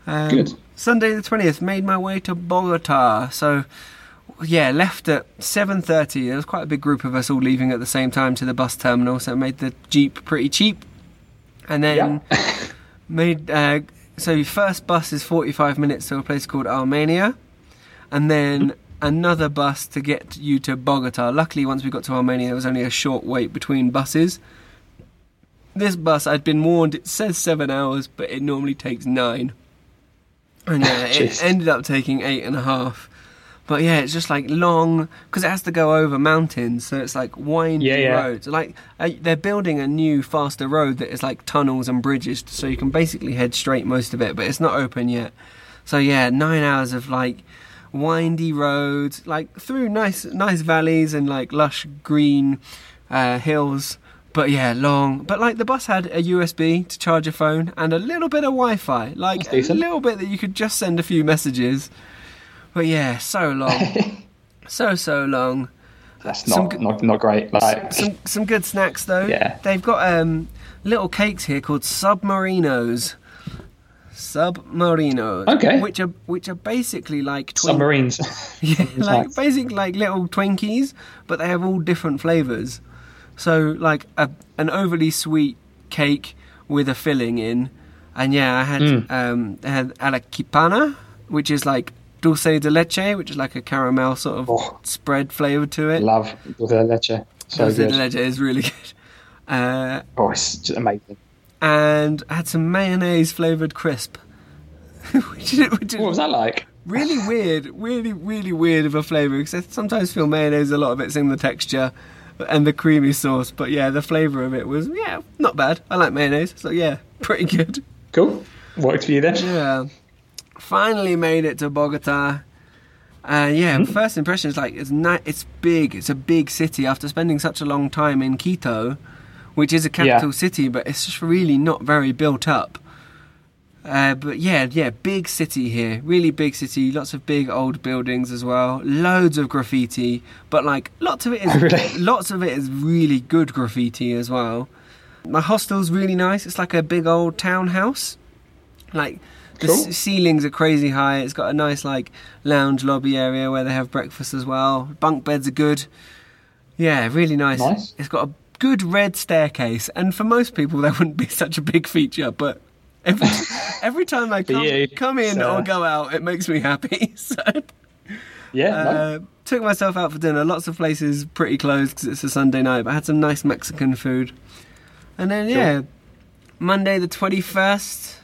Um, Good. Sunday the twentieth. Made my way to Bogota. So. Yeah, left at seven thirty. There was quite a big group of us all leaving at the same time to the bus terminal, so it made the jeep pretty cheap. And then Yeah. made uh, so your first bus is 45 minutes to a place called Armenia. And then another bus to get you to Bogota. Luckily once we got to Armenia there was only a short wait between buses. This bus I'd been warned it says 7 hours but it normally takes 9 and yeah it ended up taking eight and a half but yeah, it's just like long because it has to go over mountains, so it's like windy Yeah, yeah. roads. Like uh, they're building a new, faster road that is like tunnels and bridges, so you can basically head straight most of it, but it's not open yet. So yeah, nine hours of like windy roads, like through nice, nice valleys and like lush green uh, hills. But yeah, long. But like the bus had a USB to charge your phone and a little bit of Wi-Fi, like a little bit that you could just send a few messages. But yeah, so long, so so long. That's not, good- not not great. Like, Some some good snacks though. Yeah. They've got um little cakes here called submarinos. Submarinos. Okay. Which are which are basically like twin- submarines. Yeah, like basically like little Twinkies, but they have all different flavors. So like a, an overly sweet cake with a filling in, and yeah, I had Mm. um they had arequipe, which is like dulce de leche, which is like a caramel sort of Oh. spread flavor to it. Love dulce de leche. So dulce de leche is really good. Uh, Oh, it's just amazing. and I had some mayonnaise flavored crisp, which which What was that like? really weird, really, really weird of a flavour because I sometimes feel mayonnaise, a lot of it's in the texture and the creamy sauce, but yeah, the flavour of it was, yeah, not bad. I like mayonnaise, so yeah, pretty good. Cool. Worked for you then. Yeah. Finally made it to Bogota. Uh, yeah, Hmm? first impression is like it's ni- it's big. It's a big city. After spending such a long time in Quito, which is a capital Yeah. city, but it's just really not very built up. Uh, but yeah, yeah, big city here. Really big city. Lots of big old buildings as well. Loads of graffiti, but like lots of it is Really? lots of it is really good graffiti as well. My hostel's really nice. It's like a big old townhouse. Like the Cool. c- ceilings are crazy high. It's got a nice like lounge lobby area where they have breakfast as well. Bunk beds are good. Yeah, really nice. Nice. It's got a good red staircase, and for most people that wouldn't be such a big feature, but every every time I come, you, come in or go out, it makes me happy. So Yeah. no? uh, took myself out for dinner. Lots of places pretty closed because it's a Sunday night, but I had some nice Mexican food. And then yeah, Monday the twenty first.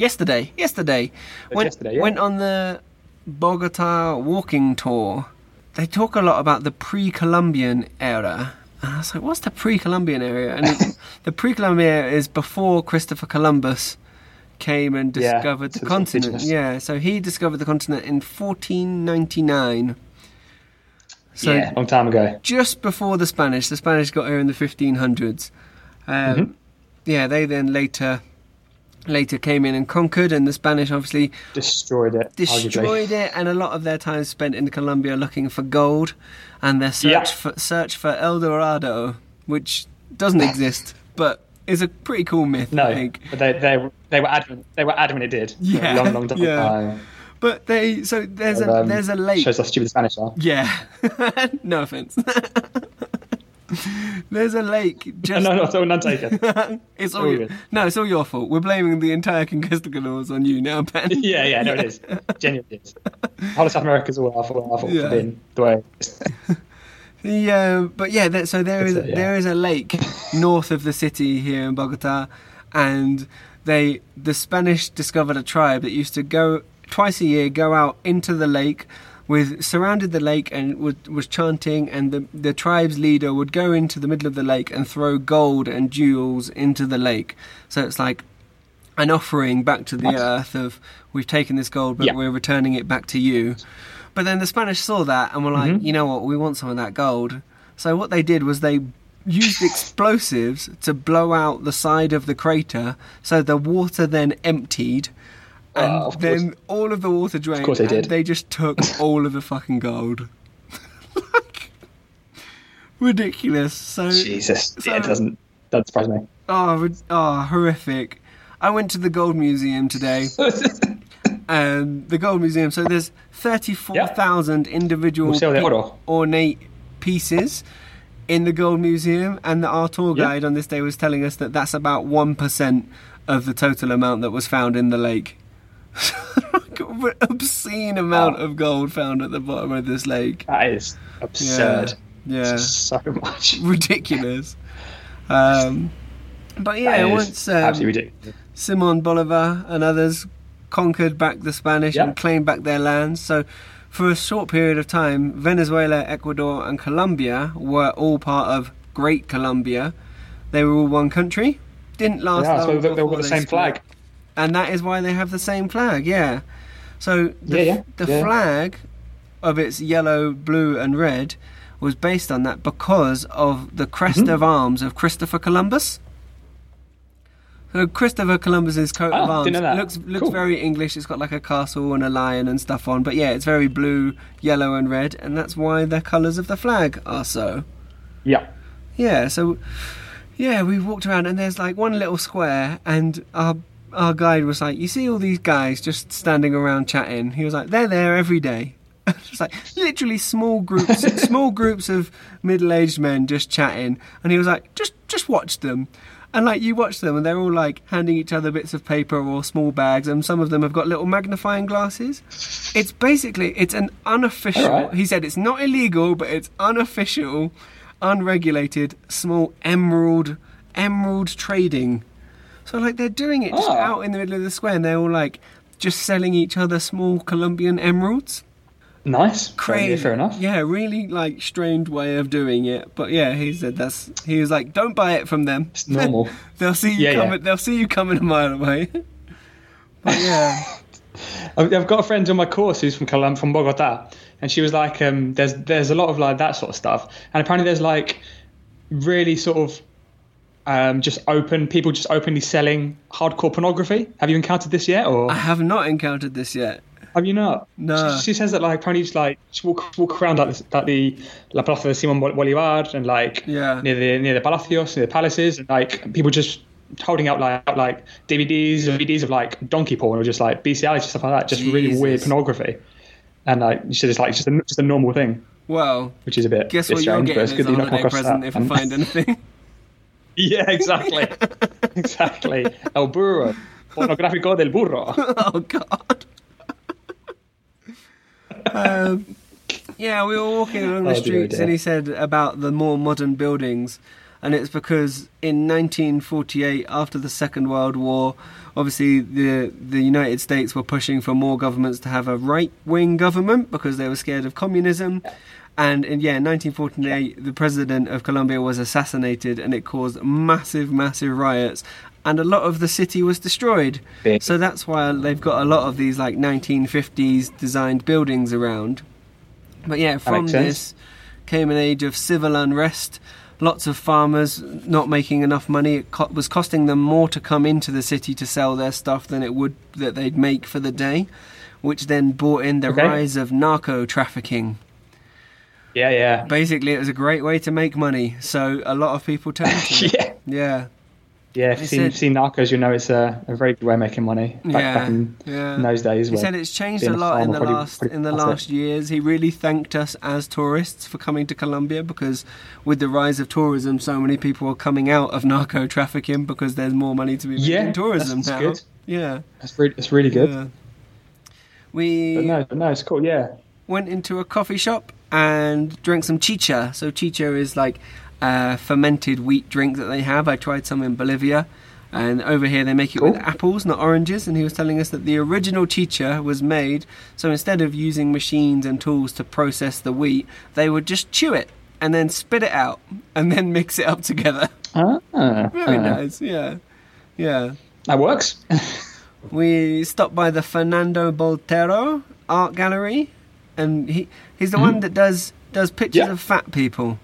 Yesterday, yesterday, went, yesterday, yeah. went on the Bogota walking tour. They talk a lot about the pre-Columbian era, and I was like, "What's the pre-Columbian era?" And it, the pre-Columbian era is before Christopher Columbus came and discovered so the continent. indigenous. Yeah, so he discovered the continent in 1499. So yeah, long time ago. just before the Spanish. The Spanish got here in the 1500s. Um, Mm-hmm. Yeah, they then later later came in and conquered, and the Spanish obviously Destroyed it. arguably. destroyed it, and a lot of their time spent in Colombia looking for gold, and their search Yeah. for search for El Dorado, which doesn't exist, but is a pretty cool myth. No, I think. but they, they they were adamant. They were adamant it did. Yeah, long, long time. yeah. But they so there's a Um, there's a lake. Shows how stupid the Spanish are. Yeah. no offense. there's a lake just No, no, so none taken. it's all all your, no, it's all your fault. We're blaming the entire conquistadors on you now, Ben. yeah, yeah, no, it is. Genuinely, is. Whole of South America's all our fault, our fault Yeah. for being the way. Yeah, but yeah, there, so there is it, yeah. there is a lake north of the city here in Bogota, and they the Spanish discovered a tribe that used to go twice a year go out into the lake with surrounded the lake and was, was chanting and the the tribe's leader would go into the middle of the lake and throw gold and jewels into the lake. So it's like an offering back to the earth of we've taken this gold but Yeah. we're returning it back to you. But then the spanish saw that and were like Mhm. you know what? We want some of that gold. So what they did was they used explosives to blow out the side of the crater so the water then emptied and ah, of then all of the water drained Of course they and did. they just took all of the fucking gold Like, ridiculous so Jesus, so- yeah, it doesn't doesn't surprise me. Oh, oh, horrific. I went to the Gold Museum today. and um, the Gold Museum, so there's 34,000 individual Museo de pe- Oro. ornate pieces in the Gold Museum. And the, our tour Yeah. guide on this day was telling us that that's about 1% of the total amount that was found in the lake. Obscene amount Oh. of gold found at the bottom of this lake. That is absurd. Yeah. So much. Ridiculous. Um, but yeah, once um. Simon Bolivar and others conquered back the Spanish Yeah. and claimed back their lands. So, for a short period of time, Venezuela, Ecuador, and Colombia were all part of Great Colombia. They were all one country. Didn't last Yeah, long. so they've, they've got the they same split. flag. And that is why they have the same flag. Yeah. So the, Yeah, yeah, the yeah. flag of its yellow, blue, and red was based on that because of the crest Mm-hmm. of arms of Christopher Columbus. So Christopher Columbus's coat of Ah, arms didn't know that. looks looks Cool. very English. It's got like a castle and a lion and stuff on, but yeah, it's very blue, yellow, and red, and that's why the colours of the flag are so. Yeah. Yeah, so yeah, we walked around and there's like one little square and our our guide was like, You see all these guys just standing around chatting? He was like, They're there every day. Just like literally small groups small groups of middle aged men just chatting and he was like, Just just watch them. And like you watch them and they're all like handing each other bits of paper or small bags and some of them have got little magnifying glasses. It's basically it's an unofficial Alright. he said it's not illegal, but it's unofficial, unregulated small emerald emerald trading. So like they're doing it just Ah. out in the middle of the square, and they're all like just selling each other small Colombian emeralds. Nice. Crazy, Fair enough. Yeah, really like strange way of doing it. But yeah, he said that's he was like, don't buy it from them. It's normal. they'll see you Yeah, yeah. coming. They'll see you coming a mile away. but yeah, I've I've got a friend on my course who's from Colum- from Bogota, and she was like, um, "There's there's a lot of like that sort of stuff, and apparently there's like really sort of um, just open people just openly selling hardcore pornography. Have you encountered this yet, or I have not encountered this yet. have you not? No. She, she says that like apparently just like just walk walk around like, this, like the La Plaza de Simon Bol- Bolivar and like Yeah. near the near the palacios, near the palaces, and like people just holding out like out, like DVDs or DVDs of like donkey porn or just like BCIs and stuff like that, just really weird pornography. And like she said, it's like just a, just a normal thing, Well, which is a bit, guess what you're strange, getting as good a you're not holiday present if I find anything. yeah, exactly, exactly. El burro, pornográfico del burro. oh God. um, yeah, we were walking along the Oh, streets, dear. and he said about the more modern buildings, and it's because in 1948, after the Second World War, obviously the the United States were pushing for more governments to have a right wing government because they were scared of communism. And in, yeah, in 1948, the president of Colombia was assassinated, and it caused massive, massive riots, and a lot of the city was destroyed. Big. So that's why they've got a lot of these like 1950s designed buildings around. But yeah, from this came an age of civil unrest. Lots of farmers not making enough money. It co- was costing them more to come into the city to sell their stuff than it would that they'd make for the day, which then brought in the Okay. rise of narco trafficking. Yeah, yeah, Basically, it was a great way to make money, so a lot of people turned to it. yeah. Yeah. Yeah, if you've seen, seen Narcos, you know it's a, a very good way of making money. Back, Yeah, back in, yeah. in those days. He said it's changed a lot in the probably- last probably in the passed it. last years. He really thanked us as tourists for coming to Colombia because with the rise of tourism, so many people are coming out of narco trafficking because there's more money to be made Yeah, in tourism that's now. good. Yeah, That's really, that's really good. yeah. We But no, but no, it's cool. Yeah. went into a coffee shop and drank some chicha. So chicha is like a fermented wheat drink that they have. I tried some in Bolivia. And over here they make it with apples, not oranges. And he was telling us that the original chicha was made so instead of using machines and tools to process the wheat, they would just chew it and then spit it out and then mix it up together. Ah, Very ah. nice, yeah. Yeah. That works. We stopped by the Fernando Botero art gallery, and he he's the one that does does pictures Yeah. of fat people.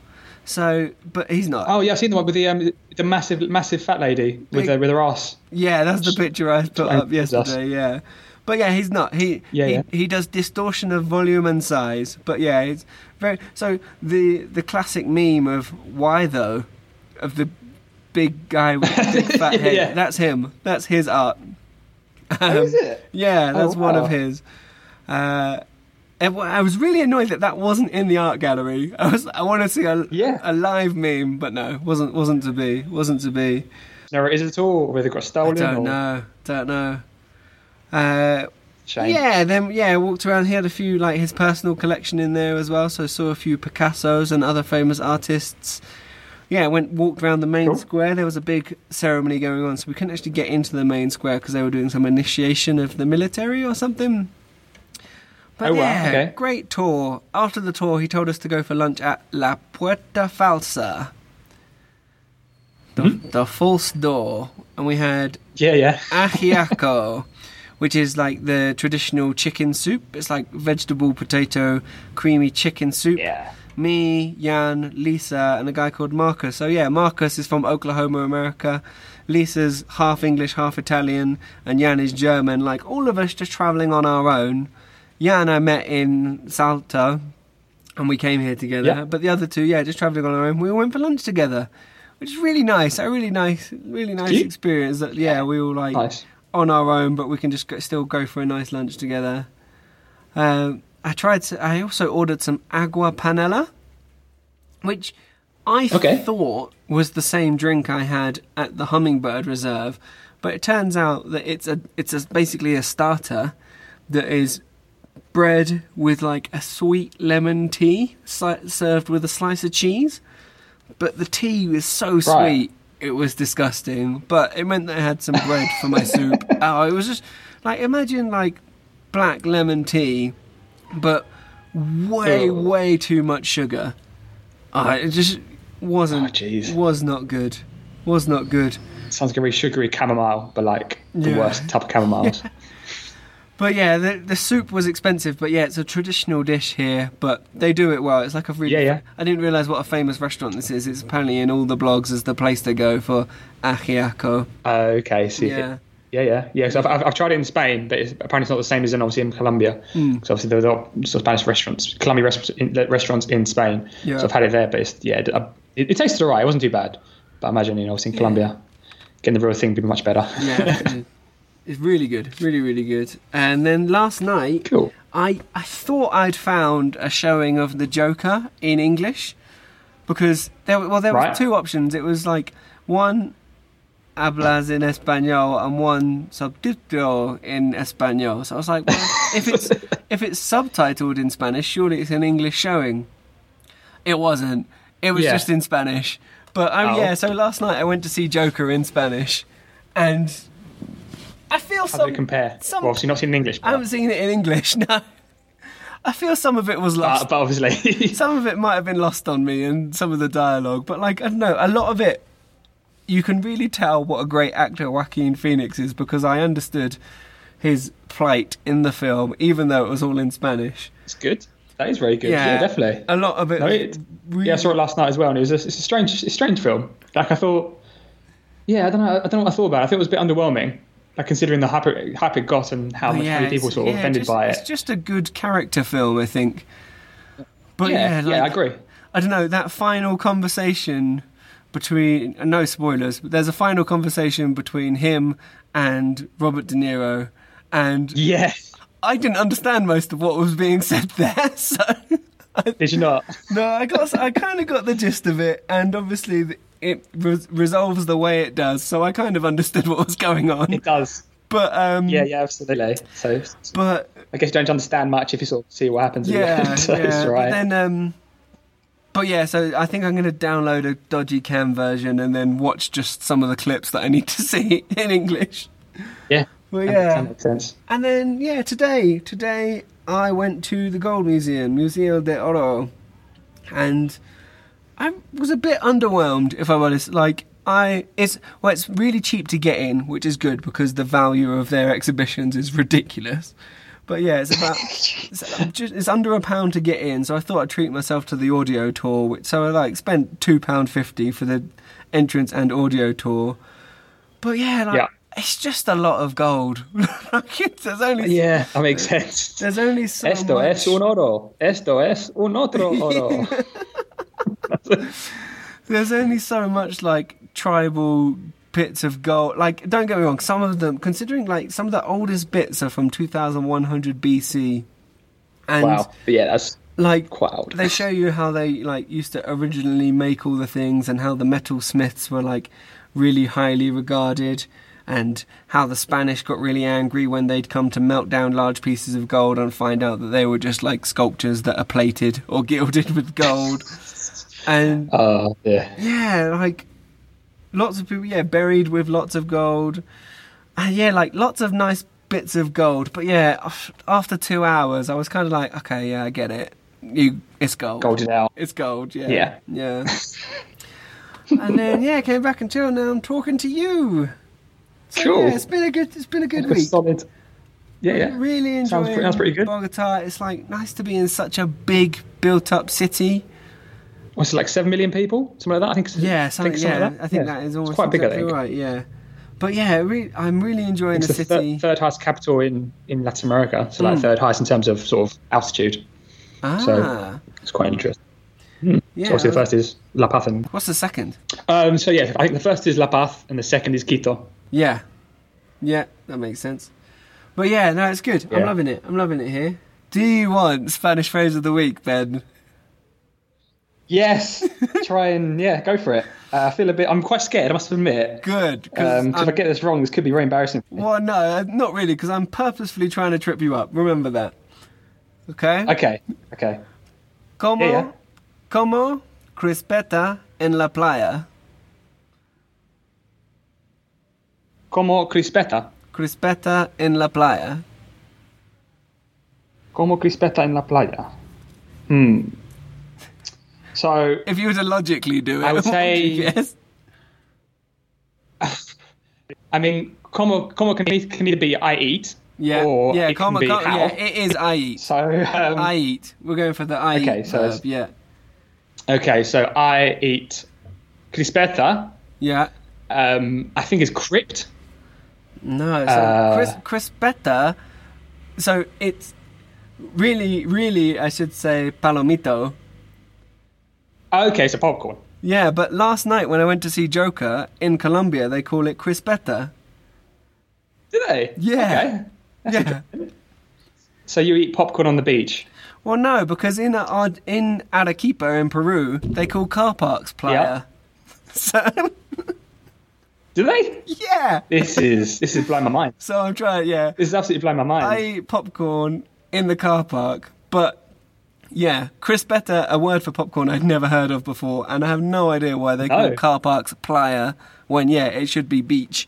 So, but he's not. oh yeah, I've seen the one with the um, the massive massive fat lady with Big- her with her ass. Yeah, that's the picture I put up yesterday. Yeah, but yeah, he's not. He Yeah, he, yeah. he does distortion of volume and size. But yeah, it's very so the the classic meme of why though, of the big guy with the big fat head. Yeah. That's him. That's his art. Oh, is it? Yeah, Oh, that's one of his. Uh, it wa- I was really annoyed that that wasn't in the art gallery. I was I want to see a Yeah. a live meme, but no, wasn't wasn't to be. Wasn't to be. No, is it at all? Whether it got I stolen? don't or... know. Don't know. Uh, Shame. yeah, then yeah, I walked around. He had a few like his personal collection in there as well. So I saw a few Picassos and other famous artists. Yeah, I went walked around the main Cool. square. There was a big ceremony going on, so we couldn't actually get into the main square because they were doing some initiation of the military or something. But Oh, wow, yeah, okay. great tour. After the tour, he told us to go for lunch at La Puerta Falsa, the, Mm-hmm. the false door, and we had Yeah, yeah. ajiaco, which is like the traditional chicken soup. It's like vegetable, potato, creamy chicken soup. Yeah. Me, Jan, Lisa, and a guy called Marcus. So yeah, Marcus is from Oklahoma, America. Lisa's half English, half Italian, and Jan is German. Like all of us just travelling on our own. Jan I met in Salto, and we came here together. Yeah. But the other two, yeah, just travelling on our own. We all went for lunch together, which is really nice. A really nice, really nice Cute. experience. That yeah, we all like Nice. on our own, but we can just go, still go for a nice lunch together. Um, I tried. To, I also ordered some agua panela, which I Okay. thought was the same drink I had at the Hummingbird Reserve, but it turns out that it's a it's a, basically a starter that is bread with like a sweet lemon tea served with a slice of cheese. But the tea was so sweet, it was disgusting. But it meant that I had some bread for my soup. Oh, it was just like imagine like black lemon tea, but way way too much sugar. Oh, it just wasn't Oh, was not good. Was not good. Sounds like a very sugary chamomile, but like the Yeah. worst type of chamomiles. But yeah, the the soup was expensive, but yeah, it's a traditional dish here. But they do it well. It's like a really. Yeah, yeah. I didn't realize what a famous restaurant this is. It's apparently in all the blogs as the place to go for ajiaco. Uh, okay, see. Yeah. Yeah, yeah, yeah. So I've, I've, I've tried it in Spain, but it's, apparently it's not the same as in obviously in Colombia. Hmm. Because obviously there are sort of Spanish restaurants, Colombian restaurants in, restaurants in Spain. Yeah. So I've had it there, but it's, yeah, it, it, it tasted alright. It wasn't too bad. But I imagine you know, obviously in Colombia, getting the real thing would be much better. Yeah, it's really good, really really good. And then last night, cool. I I thought I'd found a showing of the Joker in English because there well there Right. was two options. It was like one hablas in español and one subtitle in español. So I was like, well, if it's if it's subtitled in Spanish, surely it's an English showing. It wasn't. It was Yeah. just in Spanish. But oh, Oh. yeah, so last night I went to see Joker in Spanish, and I feel How some. compare? some- well, obviously not seen in English, I haven't seen it in English. No, I feel some of it was uh, lost. but obviously. some of it might have been lost on me, and some of the dialogue. But like I don't know, a lot of it, you can really tell what a great actor Joaquin Phoenix is because I understood his plight in the film, even though it was all in Spanish. it's good. That is very good. Yeah, definitely. A lot of it. No, it, really, yeah, I saw it last night as well, and it was a, it's a strange, it's a strange film. Like I thought, yeah, I don't know, I don't know what I thought about. it. I think it was a bit underwhelming, like considering the hype, it- hype it got and how much yeah, many people sort of yeah, offended just- by it. It's just a good character film, I think. But yeah, yeah, yeah, I agree. I don't know that final conversation between no spoilers, but there's a final conversation between him and Robert De Niro, and Yeah. I didn't understand most of what was being said there. So Did you not? no, I got I kind of got the gist of it, and obviously th- it res- resolves the way it does. So I kind of understood what was going on. It does. But um, Yeah, yeah, absolutely. So but I guess you don't understand much if you sort of see what happens. yeah, so yeah. it's But right. then um, but yeah, so I think I'm going to download a dodgy cam version and then watch just some of the clips that I need to see in English. yeah. Well, yeah. That makes sense. And then yeah, today today I went to the Gold Museum, Museo de Oro, and I was a bit underwhelmed, if I'm honest. Like I, it's well, it's really cheap to get in, which is good because the value of their exhibitions is ridiculous. But yeah, it's about it's, just, it's under a pound to get in, so I thought I'd treat myself to the audio tour. Which, so I like spent two pound fifty for the entrance and audio tour. But yeah, like, Yeah. It's just a lot of gold. there's only Yeah, that makes sense. there's only so Esto much. es un oro. Esto es un otro oro. There's only so much like tribal bits of gold. Like, don't get me wrong, some of them, considering like some of the oldest bits are from 2100 BC, and wow. But yeah, that's like quite they show you how they like used to originally make all the things and how the metal smiths were like really highly regarded and how the Spanish got really angry when they'd come to melt down large pieces of gold and find out that they were just like sculptures that are plated or gilded with gold. And Oh, yeah. yeah, like lots of people, yeah, buried with lots of gold. And yeah, like lots of nice bits of gold. But yeah, after two hours, I was kind of like, okay, yeah, I get it. You, it's gold. Golded out. It's gold. Yeah. Yeah. Yeah. and then yeah, came back and chilled. Now I'm talking to you. So, Cool. Yeah, it's been a good. It's been a good That's week. solid. Yeah, yeah. Really Sounds pretty- sounds pretty good. Bogota. It's like nice to be in such a big, built-up city. What's it like? Seven million people, something like that. I think. It's, Yeah, something, think yeah, like that. I think Yeah. that is It's almost quite big. I think. right. Yeah, but yeah, re- I'm really enjoying It's the the city. third highest capital in, in Latin America, so Hmm. like third highest in terms of sort of altitude. ah, so- It's quite interesting. yeah. so obviously, the first is La Paz. And, What's the second? um, so yeah, I think the first is La Paz, and the second is Quito. Yeah, yeah, that makes sense. But yeah, no, it's good. I'm loving it. I'm loving it here. Do you want Spanish phrase of the week, Ben? Yes, try and yeah, go for it. Uh, I feel a bit. I'm quite scared. I must admit. Good. Um, if I'm- get this wrong, this could be very embarrassing. for well, no, uh, not really, because I'm purposefully trying to trip you up. Remember that. Okay. Okay, okay. Como, Yeah, yeah. como crispeta en la playa. Como crispeta. Crispeta en la playa. Como crispeta en la playa. Hmm. So If you were to logically do it, I would say- yes. I mean, como como can, e- can either be I eat, Yeah, or yeah, it como, can be como- how. yeah, it is I eat. So um, I eat. We're going for the I Okay, eat so verb, yeah. okay, so I eat crispeta. Yeah. Um, I think is crypt. No, so Uh, Chris, crispeta. So it's really, really, I should say palomito. Okay, so popcorn. Yeah, but last night when I went to see Joker in Colombia, they call it crispeta. Do they? Yeah. Okay. Yeah. So you eat popcorn on the beach. well, no, because in uh, in Arequipa in Peru, they call car parks playa. So Do they? yeah. This is this is blowing my mind. So I'm trying. Yeah. This is absolutely blowing my mind. I eat popcorn in the car park, but yeah, crispeta, a word for popcorn I'd never heard of before, and I have no idea why they call No. car parks playa when yeah, it should be beach.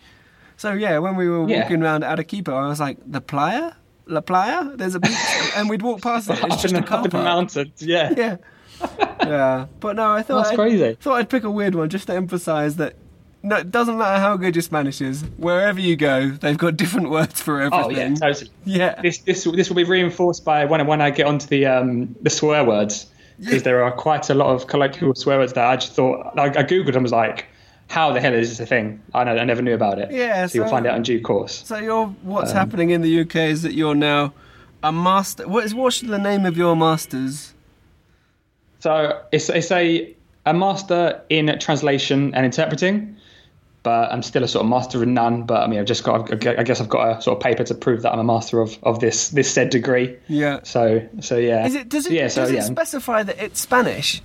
So yeah, when we were Yeah. walking around Arequipa, I was like, the playa, la playa, there's a beach, and we'd walk past it. It's just a car in the mountains. Yeah. Yeah. yeah, but no, I thought That's I'd, crazy. thought I'd pick a weird one just to emphasise that no, it doesn't matter how good your Spanish is. Wherever you go, they've got different words for everything. Oh yeah, totally. yeah. This this this will be reinforced by when when I get onto the um the swear words because there are quite a lot of colloquial swear words that I just thought like I googled and was like, how the hell is this a thing? I know I never knew about it. Yeah, so, you'll find out in due course. So you're what's Um, happening in the UK is that you're now a master. What is what's the name of your masters? So it's it's a a master in translation and interpreting, but I'm still a sort of master in none. But I mean, I've just got, I guess I've got a sort of paper to prove that I'm a master of, of this this said degree. Yeah. So so yeah. Is it? Does it? Yeah. So does it yeah. specify that it's Spanish?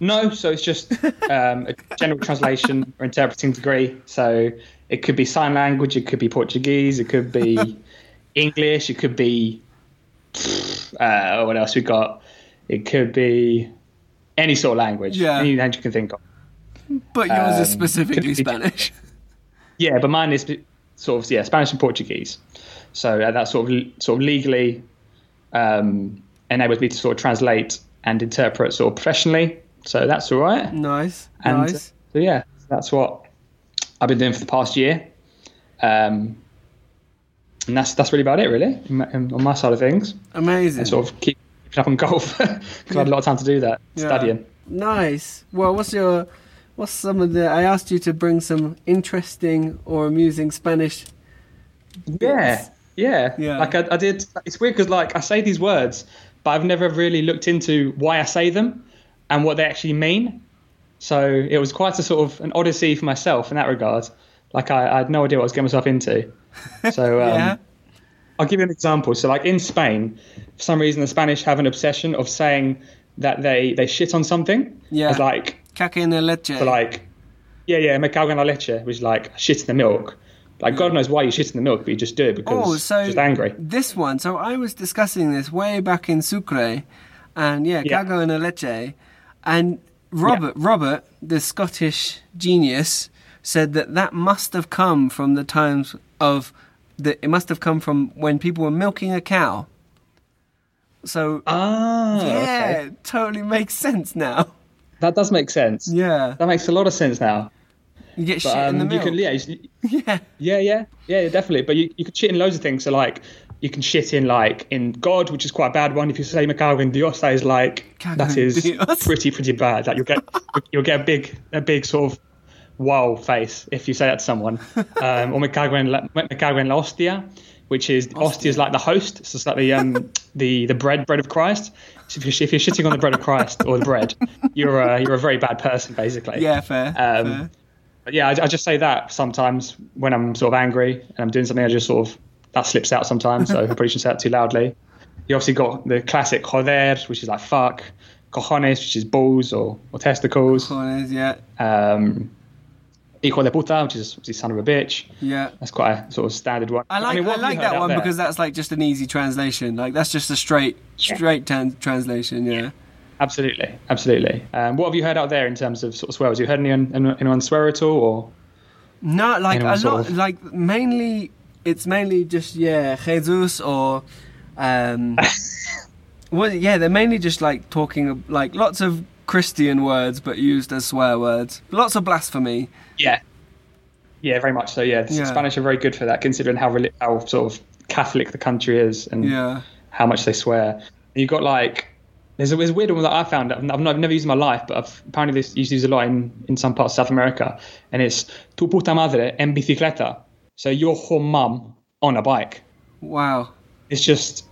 No, so it's just um, a general translation or interpreting degree. So it could be sign language, it could be Portuguese, it could be English, it could be uh, what else we got? It could be any sort of language, Yeah. any language you can think of. But yours is Um, specifically be- Spanish. Yeah, but mine is sort of yeah Spanish and Portuguese. So uh, that sort of sort of legally um, enables me to sort of translate and interpret sort of professionally. So that's all right. Nice. And uh, nice. so yeah, that's what I've been doing for the past year. Um, and that's that's really about it, really, in my- in- on my side of things. Amazing. And sort of keep up on golf because I had a lot of time to do that, Yeah. studying. Nice. Well, what's your, what's some of the? I asked you to bring some interesting or amusing Spanish. Yeah, yeah, Yeah. Like I, I did. It's weird because like I say these words, but I've never really looked into why I say them and what they actually mean. So it was quite a sort of an odyssey for myself in that regard. Like I, I had no idea what I was getting myself into. So um, Yeah. I'll give you an example. So, like in Spain, for some reason, the Spanish have an obsession of saying that they, they shit on something. Yeah. As like, Caca en la leche. for like, yeah, yeah, me cago en la leche, which is like shit in the milk. Like, God knows why you shit in the milk, but you just do it because Oh, you're just angry. this one. So I was discussing this way back in Sucre, and yeah, Yeah. cago en la leche, and Robert, Robert, the Scottish genius, said that that must have come from the times of that it must have come from when people were milking a cow. So Ah, yeah, okay. totally makes sense now. That does make sense. Yeah, That makes a lot of sense now. you get But shit in the um, you can, yeah, you- yeah, Yeah, yeah, yeah, definitely. But you, you can shit in loads of things. So like you can shit in like in God, which is quite a bad one. If you say me cago en Dios, that is like Cago that is Dios. pretty pretty bad. Like you'll get you'll get a big a big sort of wow face if you say that to someone. Um, or me cago en la, en la hostia, which is hostia is like the host. So it's like the um the the bread bread of Christ. So if you're, if you're shitting on the bread of Christ or the bread, you're a, you're a very bad person basically. yeah, fair. Um, fair. But yeah, I, I just say that sometimes when I'm sort of angry and I'm doing something, I just sort of that slips out sometimes. So I probably shouldn't say that too loudly. You obviously got the classic joder, which is like fuck, cojones, which is balls or, or testicles, Corners, yeah, um, hijo de puta, which is obviously son of a bitch. yeah. That's quite a sort of standard one. I like I, mean, you like that one there? because that's like just an easy translation. Like that's just a straight straight tan- translation. Yeah. absolutely, absolutely. Um, what have you heard out there in terms of sort of swears? Have you heard anyone, anyone swear at all? Or No, like a sort lot. of- Like mainly, it's mainly just yeah, Jesus or, um, well, yeah, they're mainly just like talking like lots of Christian words but used as swear words. Lots of blasphemy. Yeah. Yeah, very much so. Yeah, the Yeah. Spanish are very good for that, considering how how sort of Catholic the country is and Yeah. how much they swear. You've got like there's a, there's a weird one that I found. I've, I've, not, I've never used in my life, but I've, apparently this used to use a lot in, in some parts of South America, and it's tu puta madre en bicicleta. So your whole mum on a bike. Wow. It's just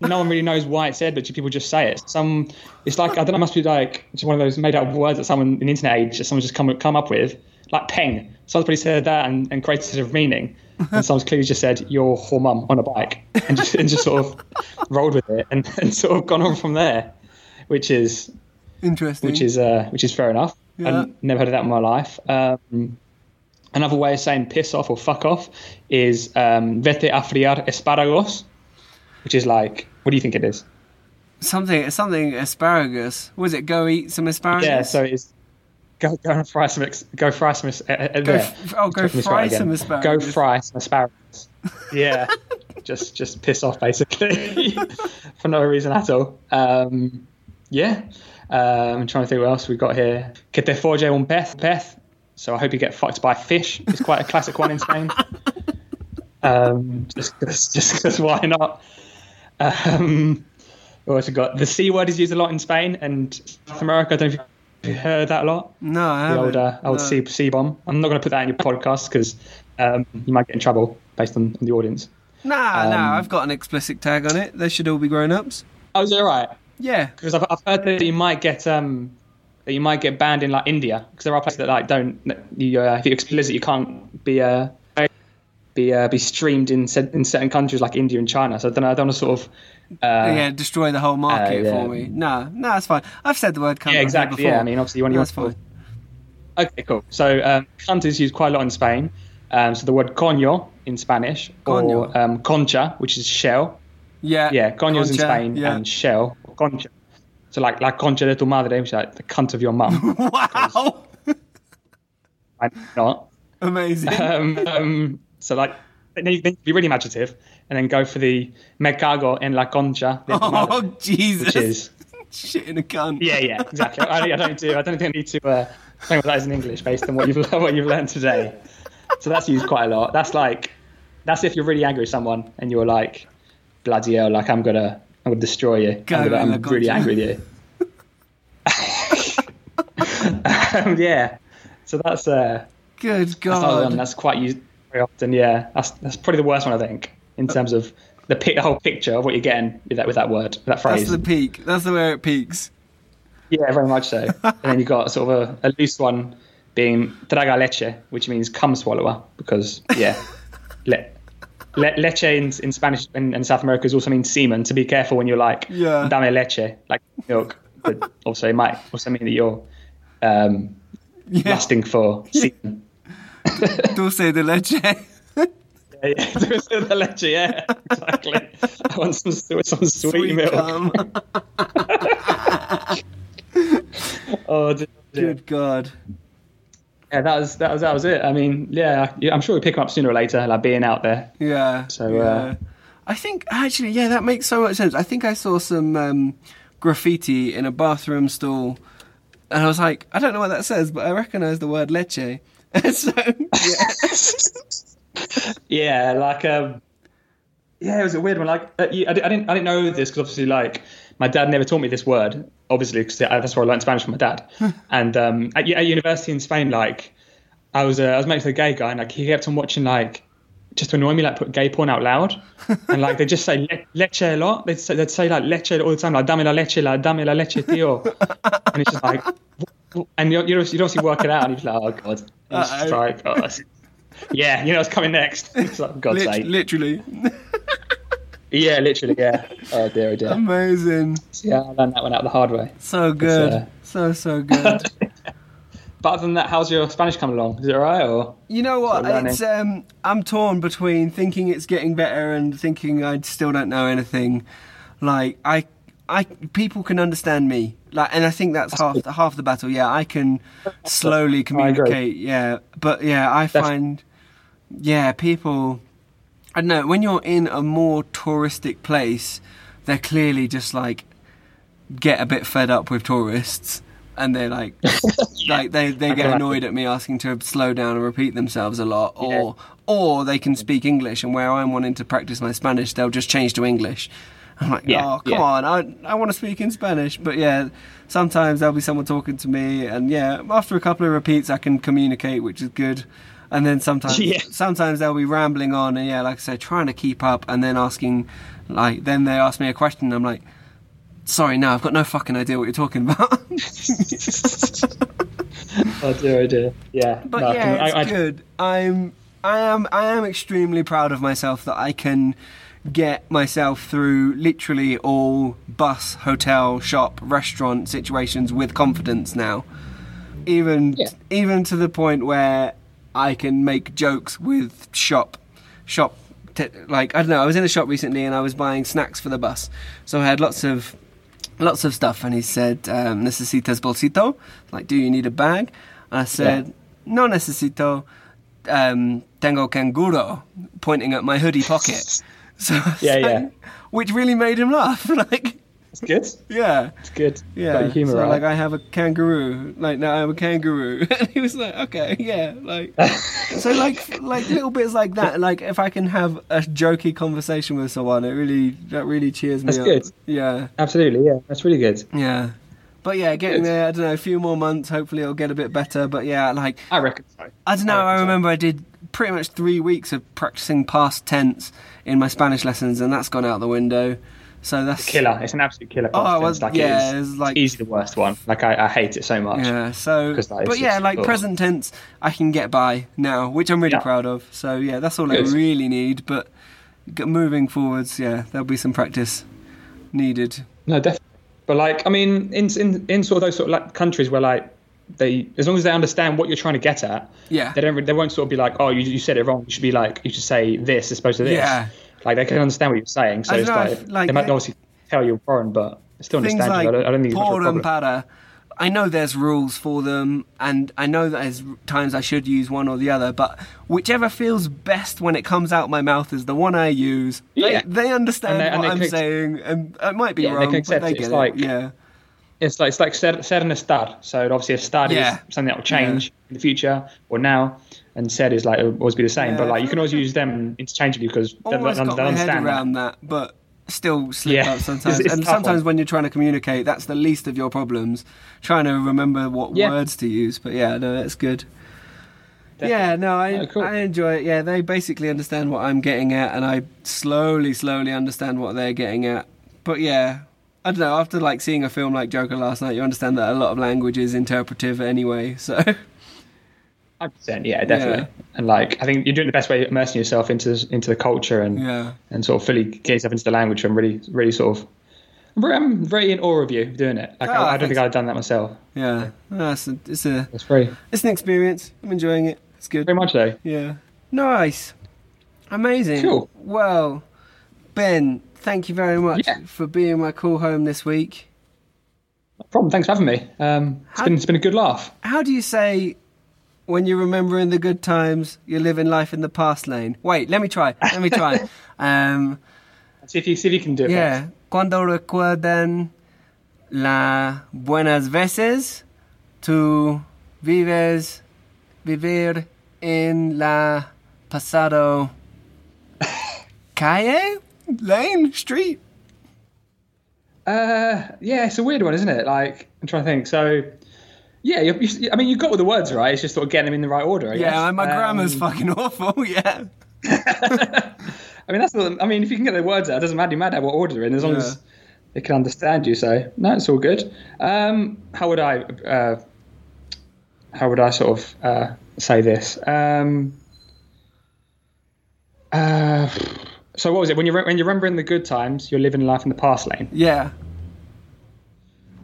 no one really knows why it's said, but people just say it. Some it's like I don't know, it must be like just one of those made up words that someone in the internet age, that someone just come come up with, like peng. Probably said that and, and created a sort of meaning, and someone's clearly just said your whole mum on a bike, and just and just sort of rolled with it and, and sort of gone on from there, which is Interesting. which is uh, which is fair enough. Yeah. I've never heard of that in my life. Um, another way of saying piss off or fuck off is um, vete a freír espárragos, which is like, what do you think it is? something something asparagus. Was it go eat some asparagus? Yeah, so it's go go and fry some ex- go fry some uh, uh, Go f- oh, go Let me try fry some Go asparagus. fry some asparagus. Yeah, just just piss off basically for no reason at all. Um, yeah, um, I'm trying to think what else we've got here. Que te folle un pez, pez. So I hope you get fucked by fish. It's quite a classic one in Spain. Um, just cause, just 'cause why not? Um, we got? The c word is used a lot in Spain and South America. I don't know if you've heard that a lot No, I the haven't. old uh, old No. C C bomb. I'm not going to put that in your podcast because um, you might get in trouble based on, on the audience. Nah, Um, nah. I've got an explicit tag on it. They should all be grown ups. Oh, is that right? Yeah. Because I've, I've heard that you might get um, that you might get banned in like India because there are places that like don't you uh, if you're explicit you can't be uh, be uh, be streamed in in certain countries like India and China. So I don't know. I don't want to sort of uh, yeah, destroy the whole market yeah. for me. No, no, that's fine. I've said the word cunt yeah exactly. before. Yeah, I mean obviously you want you want fine. Okay, cool. So um, cunt is used quite a lot in Spain. Um, so the word coño in Spanish Coño. or um, concha, which is shell. Yeah, Yeah, coño's in Spain Yeah. and shell, concha. So like like concha de tu madre, which is like the cunt of your mum. wow, I'm not. amazing. Um, um, so like then you, then you be really imaginative and then go for the me cago en la concha oh madre, Jesus, which is shit in a cunt. yeah yeah exactly. I, I don't do I don't think I need to uh, explain what that is in English based on what you've what you've learned today. So that's used quite a lot. That's like that's if you're really angry with someone and you're like bloody hell, like I'm gonna I'm gonna destroy you. Go I'm, gonna, I'm really angry with you. um, yeah. So that's uh Good That's God. one that's quite used very often. Yeah, that's that's probably the worst one I think in terms of the, the whole picture of what you're getting with that with that word, with that phrase. That's the peak. That's the where it peaks. Yeah, very much so. and then you've got sort of a, a loose one being traga leche, which means come swallower, because yeah, le, le, leche in, in Spanish and, and South America is also means semen. To be careful when you're like Yeah. dame leche, like milk, but also it might also mean that you're um, Yeah. lusting for semen. Dulce de leche. Yeah, yeah. the leche, yeah, exactly. I want some, some sweet, milk. Oh, dear. Good God. yeah, that was that was that was it. I mean, yeah, yeah, I'm sure we'll pick them up sooner or later, like being out there. Yeah. So, yeah. uh, I think actually, yeah, that makes so much sense. I think I saw some um, graffiti in a bathroom stall, and I was like, I don't know what that says, but I recognise the word leche. so yeah, like um, yeah, it was a weird one. Like, uh, you, I, I didn't I didn't know this because obviously, like, my dad never taught me this word. Obviously, because that's where I learned Spanish from my dad. and um, at, at university in Spain, like, I was uh, I was mates with a gay guy, and like he kept on watching like. Just to annoy me, like put gay porn out loud, and like they just say le- leche a lot. They'd say, they'd say like leche all the time, like dame la leche, like dame la leche, tío. and it's just like, and you you obviously, work it out, and you're like, oh god, it's just Uh-oh. like, oh, yeah, you know what's coming next. It's like, God's lit- sake. literally Yeah, literally, yeah. Oh dear, oh dear. amazing. Yeah, I learned that one out the hard way. So good, uh, so so good. But other than that, how's your Spanish coming along? Is it alright or? You know what? It's um, I'm torn between thinking it's getting better and thinking I still don't know anything. Like I, I people can understand me. Like, and I think that's half the half the battle. Yeah, I can slowly communicate. Yeah, but yeah, I find, yeah, people. I don't know when you're in a more touristic place, they're clearly just like get a bit fed up with tourists, and they're like, like they they get annoyed at me asking to slow down and repeat themselves a lot, or or they can speak English, and where I'm wanting to practice my Spanish, they'll just change to English. I'm like, Yeah, oh come yeah. on, I I want to speak in Spanish, but yeah, sometimes there'll be someone talking to me, and yeah, after a couple of repeats, I can communicate, which is good. And then sometimes, Yeah. sometimes they'll be rambling on, and yeah, like I said, trying to keep up, and then asking, like, then they ask me a question, and I'm like, sorry, no, I've got no fucking idea what you're talking about. Oh dear, oh dear. Yeah. But no, I yeah, I- it's I- good. I'm, I am, I am extremely proud of myself that I can get myself through literally all bus, hotel, shop, restaurant situations with confidence now. Even, Yeah. even to the point where I can make jokes with shop, shop. T- like I don't know. I was in a shop recently and I was buying snacks for the bus, so I had lots of lots of stuff and he said um, necesitas bolsito like do you need a bag and i said no necesito um, tengo canguro pointing at my hoodie pocket so Yeah, like- yeah. which really made him laugh like It's good. yeah It's good. yeah Got humour so right. like i have a kangaroo like now I'm a kangaroo and he was like okay yeah like so like like little bits like that like if i can have a jokey conversation with someone it really that really cheers me That's up good. yeah Absolutely, yeah. That's really good. yeah. But yeah, getting Good. there, I don't know, a few more months, hopefully it'll get a bit better. But yeah, like, I reckon so. I don't know, I so. remember I did pretty much three weeks of practicing past tense in my Spanish lessons, and that's gone out the window. So that's Killer. It's an absolute killer. Oh, well, like yeah, it is, it's like- easily the worst one. Like I, I hate it so much. Yeah, so 'Cause that is but yeah, like ugh. present tense, I can get by now, which I'm really Yeah. proud of. So yeah, that's all Good. I really need. But moving forwards, yeah, there'll be some practice needed. No, definitely. But like, I mean, in in in sort of those sort of like countries where like they, as long as they understand what you're trying to get at, Yeah, they don't. They won't sort of be like, oh, you, you said it wrong. You should be like, you should say this as opposed to this. Yeah. Like they can understand what you're saying. So it's like, if, like, they might they- obviously tell you're foreign, but they still understand like you. I don't, I don't think it's much of a por and para. I know there's rules for them, and I know that there's times I should use one or the other, but whichever feels best when it comes out my mouth is the one I use. They, Yeah. they understand And they- what they I'm can saying, and it might be Yeah, they wrong, can but accept they it. get It's it. like- yeah, It's like it's like ser, ser and estar. So obviously estar Yeah. is something that will change in the future or now, and said is like it'll always be the same. Yeah. But like you can always use them interchangeably because they'll got my head understand that. around that, but still slip Yeah. up sometimes. It's- it's and sometimes one. when you're trying to communicate, that's the least of your problems. Trying to remember what Yeah. words to use. But yeah, no, that's good. Definitely. Yeah, no, I Oh, cool. I enjoy it. Yeah, they basically understand what I'm getting at, and I slowly, slowly understand what they're getting at. But yeah, I don't know. After like seeing a film like Joker last night, you understand that a lot of language is interpretive anyway. So Hundred percent, yeah, definitely. And like, I think you're doing the best way, of immersing yourself into into the culture and yeah, and sort of fully get yourself into the language. I'm really, really sort of, I'm very, I'm very in awe of you doing it. Like, Oh, I, I don't think I'd done that myself. yeah. No, it's a, it's a It's very, it's an experience. I'm enjoying it. It's good. very much though. Yeah. Nice. Amazing. Cool. Well, Ben, thank you very much Yeah. for being my call home this week. No problem. Thanks for having me. Um, it's How- been, it's been a good laugh. How do you say when you're remembering the good times, you're living life in the past lane? Wait, let me try. Let me try. um, See if you, see if you can do it. yeah. first. Cuando recuerdan las buenas veces, tú vives vivir en la pasado calle, lane, street. Uh, yeah, it's a weird one, isn't it? Like, I'm trying to think. So, yeah, you, you, I mean, you've got all the words right. It's just sort of getting them in the right order. I guess. Yeah, my grammar's Um, fucking awful. Yeah. I mean, that's not. I mean, if you can get the words out, it doesn't matter. You matter what order they're in, as long Yeah. as they can understand you. So, no, it's all good. Um, how would I? Uh, how would I sort of uh, say this? Um, uh, so, what was it? When you're when you're remembering the good times, you're living life in the past lane. Yeah.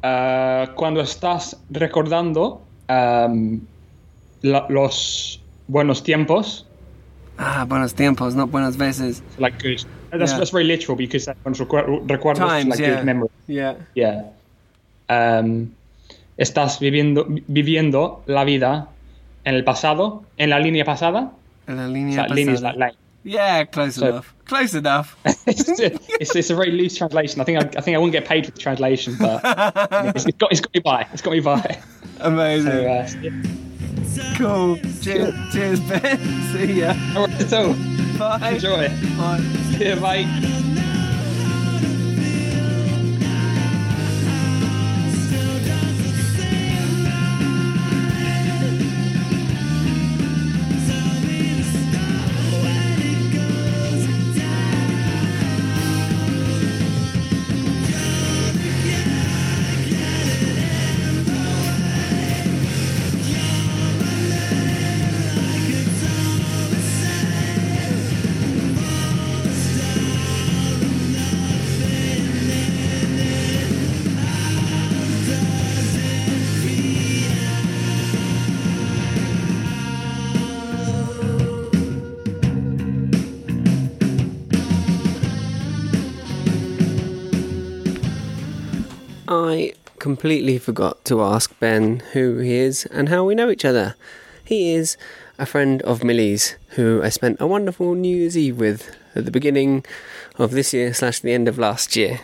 Uh, cuando estás recordando um, la- los buenos tiempos, Ah, buenos tiempos, not buenas veces. like good. That's, Yeah. that's very literal because that one's recu- recuerdos Times, like yeah. good memory. Yeah. Yeah. Um, estás viviendo, viviendo la vida en el pasado, en la línea pasada. En la O línea sea, línea pasada. lane. Yeah, close So- enough. Close enough. it's, it's, it's a very loose translation. I think I, I think I wouldn't get paid for the translation, but it's, it's got it's got me by. It's got me by. Amazing. So, uh, yeah. cool. Cheers, cheers, Ben. See ya. All right, so Bye. enjoy. Bye. Yeah, bye. Completely forgot to ask Ben who he is and how we know each other. He is a friend of Millie's who I spent a wonderful New Year's Eve with at the beginning of this year slash the end of last year.